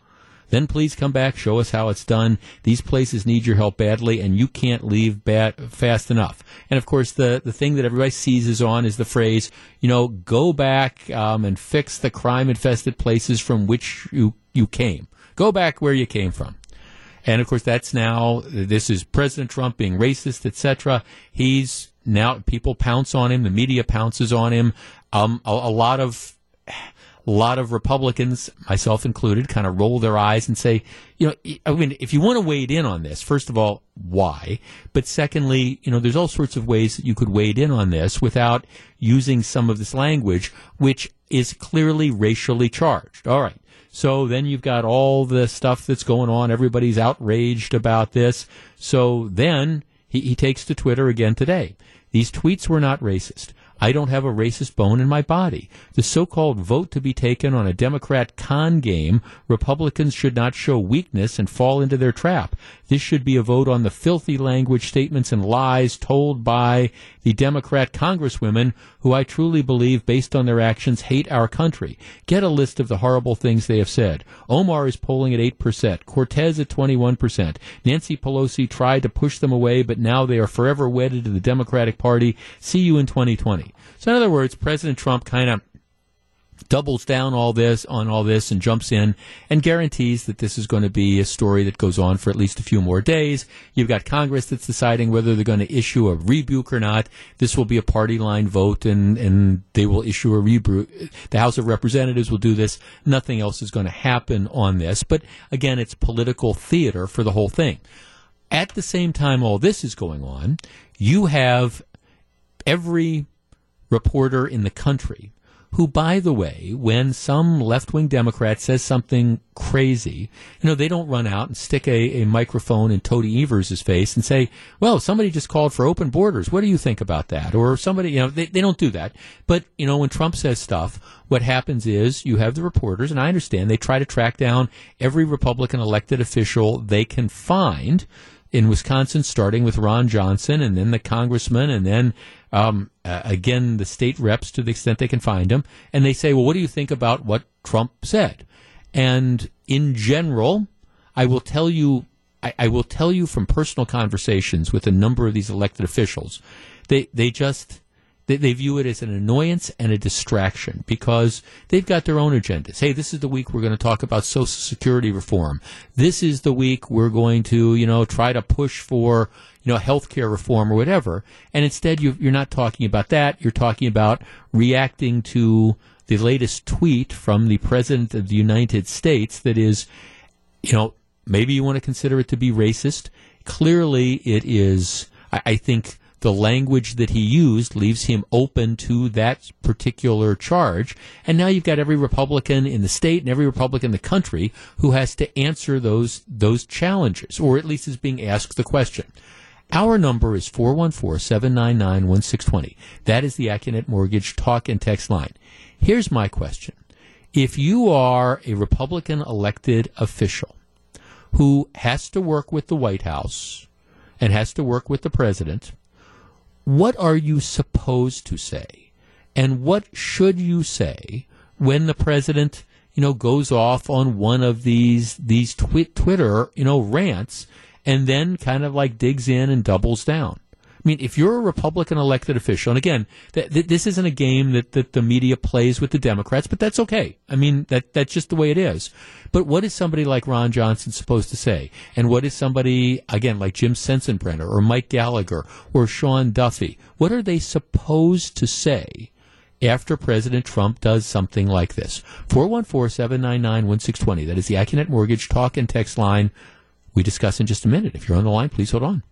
then please come back, show us how it's done. These places need your help badly, and you can't leave bad, fast enough. And of course, the, the thing that everybody seizes on is the phrase, you know, go back um, and fix the crime infested places from which you, you came. Go back where you came from. And of course, that's now, this is President Trump being racist, etc. He's now, people pounce on him, the media pounces on him. Um, a, a lot of a lot of Republicans, myself included, kind of roll their eyes and say, you know, I mean, if you want to wade in on this, first of all, why? But secondly, you know, there's all sorts of ways that you could wade in on this without using some of this language, which is clearly racially charged. All right. So then you've got all the stuff that's going on. Everybody's outraged about this. So then he, he takes to Twitter again today. These tweets were not racist. I don't have a racist bone in my body. The so-called vote to be taken on a Democrat con game, Republicans should not show weakness and fall into their trap. This should be a vote on the filthy language, statements, and lies told by the Democrat congresswomen who I truly believe, based on their actions, hate our country. Get a list of the horrible things they have said. Omar is polling at 8%, Cortez at 21%. Nancy Pelosi tried to push them away, but now they are forever wedded to the Democratic Party. See you in 2020. So, in other words, President Trump kind of doubles down all this on all this and jumps in and guarantees that this is going to be a story that goes on for at least a few more days. You've got Congress that's deciding whether they're going to issue a rebuke or not. This will be a party line vote and, and they will issue a rebuke. The House of Representatives will do this. Nothing else is going to happen on this. But again, it's political theater for the whole thing. At the same time all this is going on, you have every reporter in the country who, by the way, when some left wing Democrat says something crazy, you know, they don't run out and stick a, a microphone in Tony Evers' face and say, well, somebody just called for open borders. What do you think about that? Or somebody, you know, they, they don't do that. But, you know, when Trump says stuff, what happens is you have the reporters, and I understand they try to track down every Republican elected official they can find in Wisconsin, starting with Ron Johnson and then the congressman and then um, uh, again, the state reps to the extent they can find them, and they say, well, what do you think about what Trump said? And in general, I will tell you, I, I will tell you from personal conversations with a number of these elected officials, they, they just, they, they view it as an annoyance and a distraction because they've got their own agendas. Hey, this is the week we're going to talk about Social Security reform. This is the week we're going to, you know, try to push for, you know, healthcare reform or whatever. And instead, you, you're not talking about that. You're talking about reacting to the latest tweet from the President of the United States that is, you know, maybe you want to consider it to be racist. Clearly, it is, I, I think the language that he used leaves him open to that particular charge. And now you've got every Republican in the state and every Republican in the country who has to answer those, those challenges, or at least is being asked the question. Our number is 414-799-1620. That is the Accunet Mortgage talk and text line. Here's my question. If you are a Republican elected official who has to work with the White House and has to work with the president, what are you supposed to say? And what should you say when the president, you know, goes off on one of these, these twi- Twitter, you know, rants and then kind of like digs in and doubles down? I mean, if you're a Republican elected official, and again, th- th- this isn't a game that, that the media plays with the Democrats, but that's okay. I mean, that that's just the way it is. But what is somebody like Ron Johnson supposed to say? And what is somebody, again, like Jim Sensenbrenner or Mike Gallagher or Sean Duffy? What are they supposed to say after President Trump does something like this? 414-799-1620. That is the Accunet Mortgage talk and text line. We discuss in just a minute. If you're on the line, please hold on.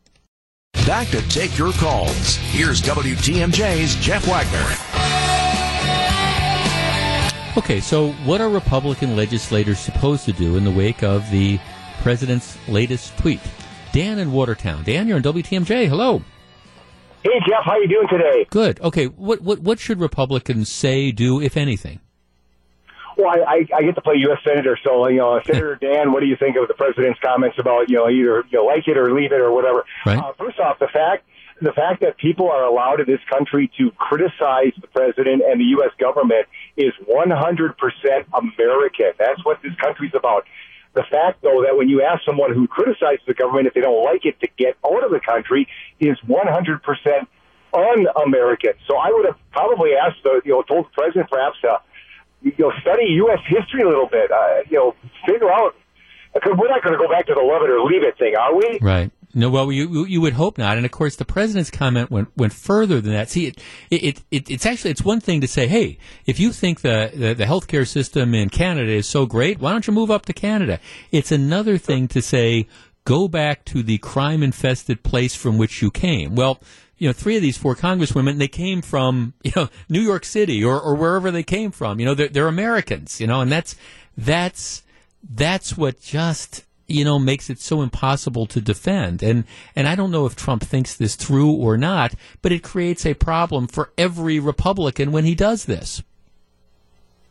Back to take your calls. Here's WTMJ's Jeff Wagner. Okay, so what are Republican legislators supposed to do in the wake of the president's latest tweet? Dan in Watertown. Dan, you're on WTMJ. Hello. Hey Jeff, how you doing today? Good. Okay, what what what should Republicans say, do, if anything? Well, I, I, I get to play U.S. Senator, so you know, <laughs> Senator Dan, what do you think of the president's comments about you know either you know, like it or leave it or whatever? Right. Uh, first off, the fact the fact that people are allowed in this country to criticize the president and the U.S. government is 100% American. That's what this country's about. The fact, though, that when you ask someone who criticizes the government if they don't like it to get out of the country is 100% un-American. So I would have probably asked the, you know, told the president perhaps to, you know, study U.S. history a little bit. Uh, you know, figure out, because we're not going to go back to the love it or leave it thing, are we? Right. No, well, you you would hope not, and of course, the president's comment went went further than that. See, it it, it it's actually it's one thing to say, hey, if you think the, the the healthcare system in Canada is so great, why don't you move up to Canada? It's another thing to say, go back to the crime infested place from which you came. Well, you know, three of these four congresswomen, they came from, <laughs> you know, New York City or, or wherever they came from. You know, they're, they're Americans, you know, and that's, that's, that's what just, you know, makes it so impossible to defend. And, and I don't know if Trump thinks this through or not, but it creates a problem for every Republican when he does this.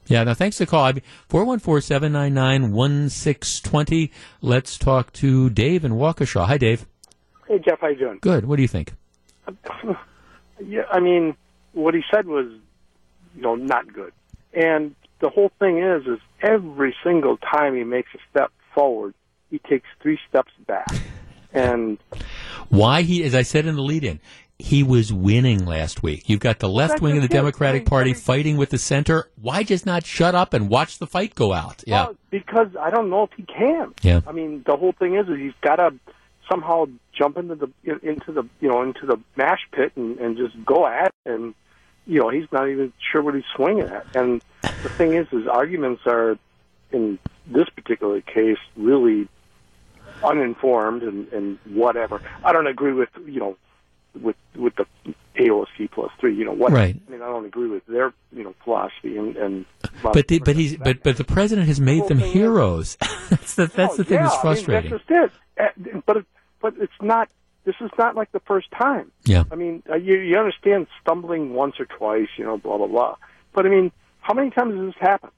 Yeah, now thanks for the call. 414-799-1620. Let's talk to Dave in Waukesha. Hi, Dave. Hey, Jeff, how you doing? Good. What do you think? <laughs> Yeah, I mean, what he said was, you know, not good. And the whole thing is, is every single time he makes a step forward, he takes three steps back. And Why he, as I said in the lead-in, he was winning last week. You've got the left wing of the Democratic Party fighting with the center. Why just not shut up and watch the fight go out? Yeah. well, because I don't know if he can. Yeah. I mean, the whole thing is, is he's got to somehow jump into the into the you know into the mash pit and, and just go at it. and you know he's not even sure what he's swinging at. And the thing is, his arguments are in this particular case really uninformed and, and whatever. I don't agree with you know with with the AOC plus three. You know what? Right. I mean, I don't agree with their you know philosophy and and. But the, but he's but but the president has made them heroes. <laughs> that's the that's oh, the thing yeah, that's I frustrating. mean, that's just it. But it, but it's not. This is not like the first time. Yeah. I mean, uh, you you understand stumbling once or twice, you know, blah blah blah. But I mean, how many times has this happened?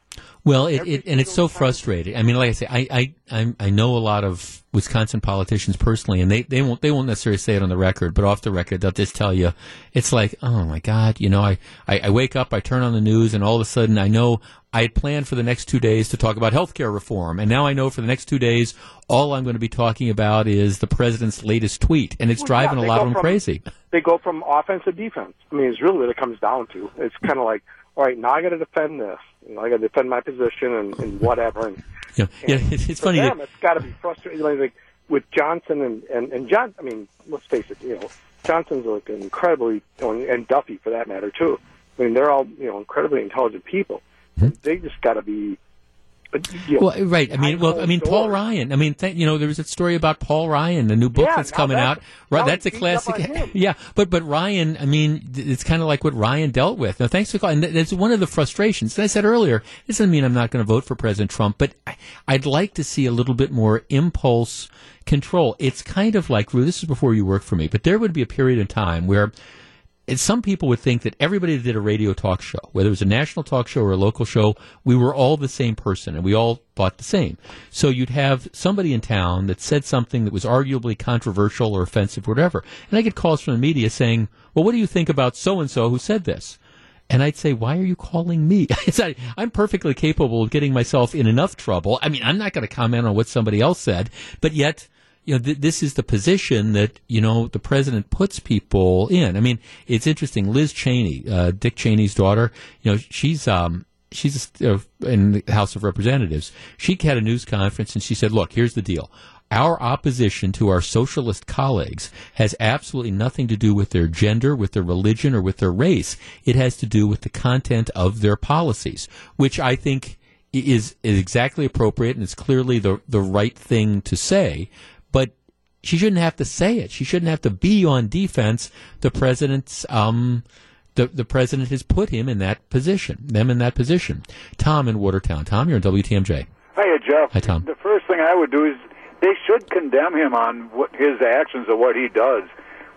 Well, it, it and it's so frustrating. I mean, like I say, I, I I I know a lot of Wisconsin politicians personally, and they, they won't they won't necessarily say it on the record, but off the record they'll just tell you, it's like, oh my God, you know, I, I, I wake up, I turn on the news, and all of a sudden I know I had planned for the next two days to talk about health care reform, and now I know for the next two days all I'm going to be talking about is the president's latest tweet, and it's Well, driving yeah, a lot of them from- crazy. They go from offense to defense. I mean, it's really what it comes down to. It's kind of like, all right, now I got to defend this. You know, I got to defend my position and, and whatever. And Yeah, yeah, <laughs> it's, it's funny. them, that- it's got to be frustrating. Like, with Johnson and and and John. I mean, let's face it. You know, Johnson's like an incredibly, and Duffy for that matter too. I mean, they're all you know incredibly intelligent people. Hmm. They just got to be. You know, Well, right. I mean, well, I mean, Paul Ryan. I mean, th- you know, there was a story about Paul Ryan, the new book Yeah, that's coming that's- out. Right, that's a he's beating up classic. <laughs> Yeah, but but Ryan, I mean, it's kind of like what Ryan dealt with. Now, thanks for calling. And th- that's one of the frustrations. As I said earlier, this doesn't mean I'm not going to vote for President Trump, but I'd like to see a little bit more impulse control. It's kind of like this is before you worked for me, but there would be a period in time where and some people would think that everybody that did a radio talk show, whether it was a national talk show or a local show, we were all the same person and we all thought the same. So you'd have somebody in town that said something that was arguably controversial or offensive, or whatever. And I get calls from the media saying, well, what do you think about so and so who said this? And I'd say, why are you calling me? <laughs> I'm perfectly capable of getting myself in enough trouble. I mean, I'm not going to comment on what somebody else said, but yet, you know, th- this is the position that, you know, the president puts people in. I mean, it's interesting. Liz Cheney, uh, Dick Cheney's daughter, you know, she's, um, she's uh, in the House of Representatives. She had a news conference and she said, look, here's the deal. Our opposition to our socialist colleagues has absolutely nothing to do with their gender, with their religion, or with their race. It has to do with the content of their policies, which I think is, is exactly appropriate and it's clearly the, the right thing to say. But she shouldn't have to say it. She shouldn't have to be on defense. The president's, um, the, the president has put him in that position, them in that position. Tom in Watertown. Tom, you're on WTMJ. Hiya, Jeff. Hi, Tom. The first thing I would do is they should condemn him on what his actions or what he does.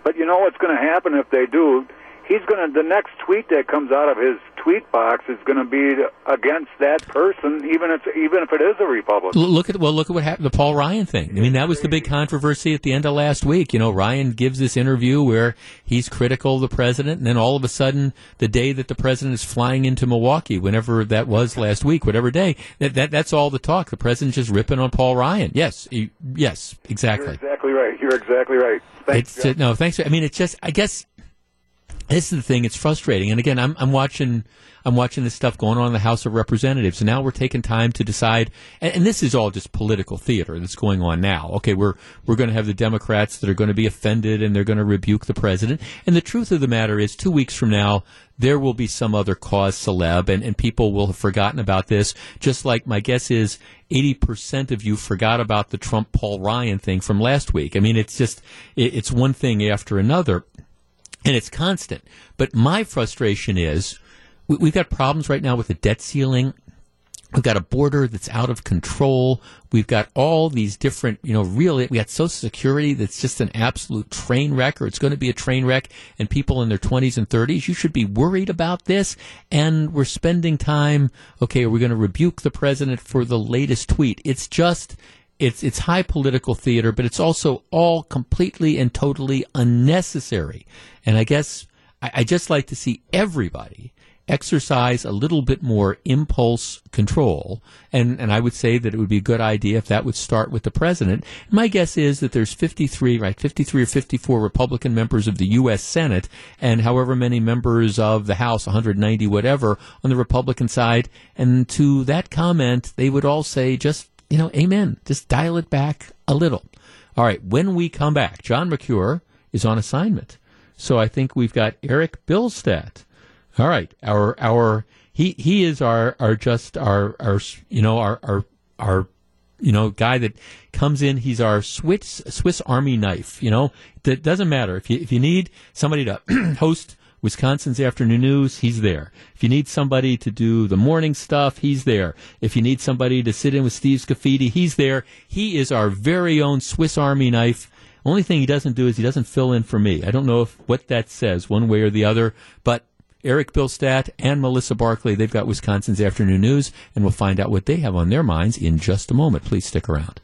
But you know what's going to happen if they do? He's going to the next tweet that comes out of his tweet box is going to be against that person, even if even if it is a Republican. Look at well, look at what happened. The Paul Ryan thing. I mean, that was the big controversy at the end of last week. You know, Ryan gives this interview where he's critical of the president, and then all of a sudden, the day that the president is flying into Milwaukee, whenever that was last week, whatever day, that, that that's all the talk. The president's just ripping on Paul Ryan. Yes, yes, You're exactly. exactly right. You're exactly right. Thanks. It's uh, no thanks. I mean, it's just I guess this is the thing. It's frustrating. And again, I'm I'm watching I'm watching this stuff going on in the House of Representatives, and now we're taking time to decide. And, and this is all just political theater that's going on now. Okay, we're we're going to have the Democrats that are going to be offended and they're going to rebuke the president. And the truth of the matter is, two weeks from now. There will be some other cause celeb, and, and people will have forgotten about this. Just like my guess is, eighty percent of you forgot about the Trump Paul Ryan thing from last week. I mean, it's just it, it's one thing after another and it's constant. But my frustration is we, we've got problems right now with the debt ceiling. We've got a border that's out of control. We've got all these different, you know, really, we got Social Security that's just an absolute train wreck, or it's going to be a train wreck, and people in their 20s and 30s, you should be worried about this. And we're spending time, okay, are we going to rebuke the president for the latest tweet? It's just, it's it's high political theater, but it's also all completely and totally unnecessary. And I guess I, I just like to see everybody exercise a little bit more impulse control. And and I would say that it would be a good idea if that would start with the president. My guess is that there's 53, right, 53 or 54 Republican members of the U.S. Senate, and however many members of the House, 190 whatever, on the Republican side. And to that comment, they would all say just you know, amen. Just dial it back a little. All right, when we come back, John McCure is on assignment. So I think we've got Eric Billstat. All right, our our he he is our our just our our you know our our our you know guy that comes in. He's our Swiss Swiss Army knife. You know, that doesn't matter if you if you need somebody to <clears throat> host Wisconsin's afternoon news, he's there. If you need somebody to do the morning stuff, he's there. If you need somebody to sit in with Steve Scaffidi, he's there. He is our very own Swiss Army knife. Only thing he doesn't do is he doesn't fill in for me. I don't know if what that says one way or the other, but Eric Billstat and Melissa Barkley, they've got Wisconsin's afternoon news, and we'll find out what they have on their minds in just a moment. Please stick around.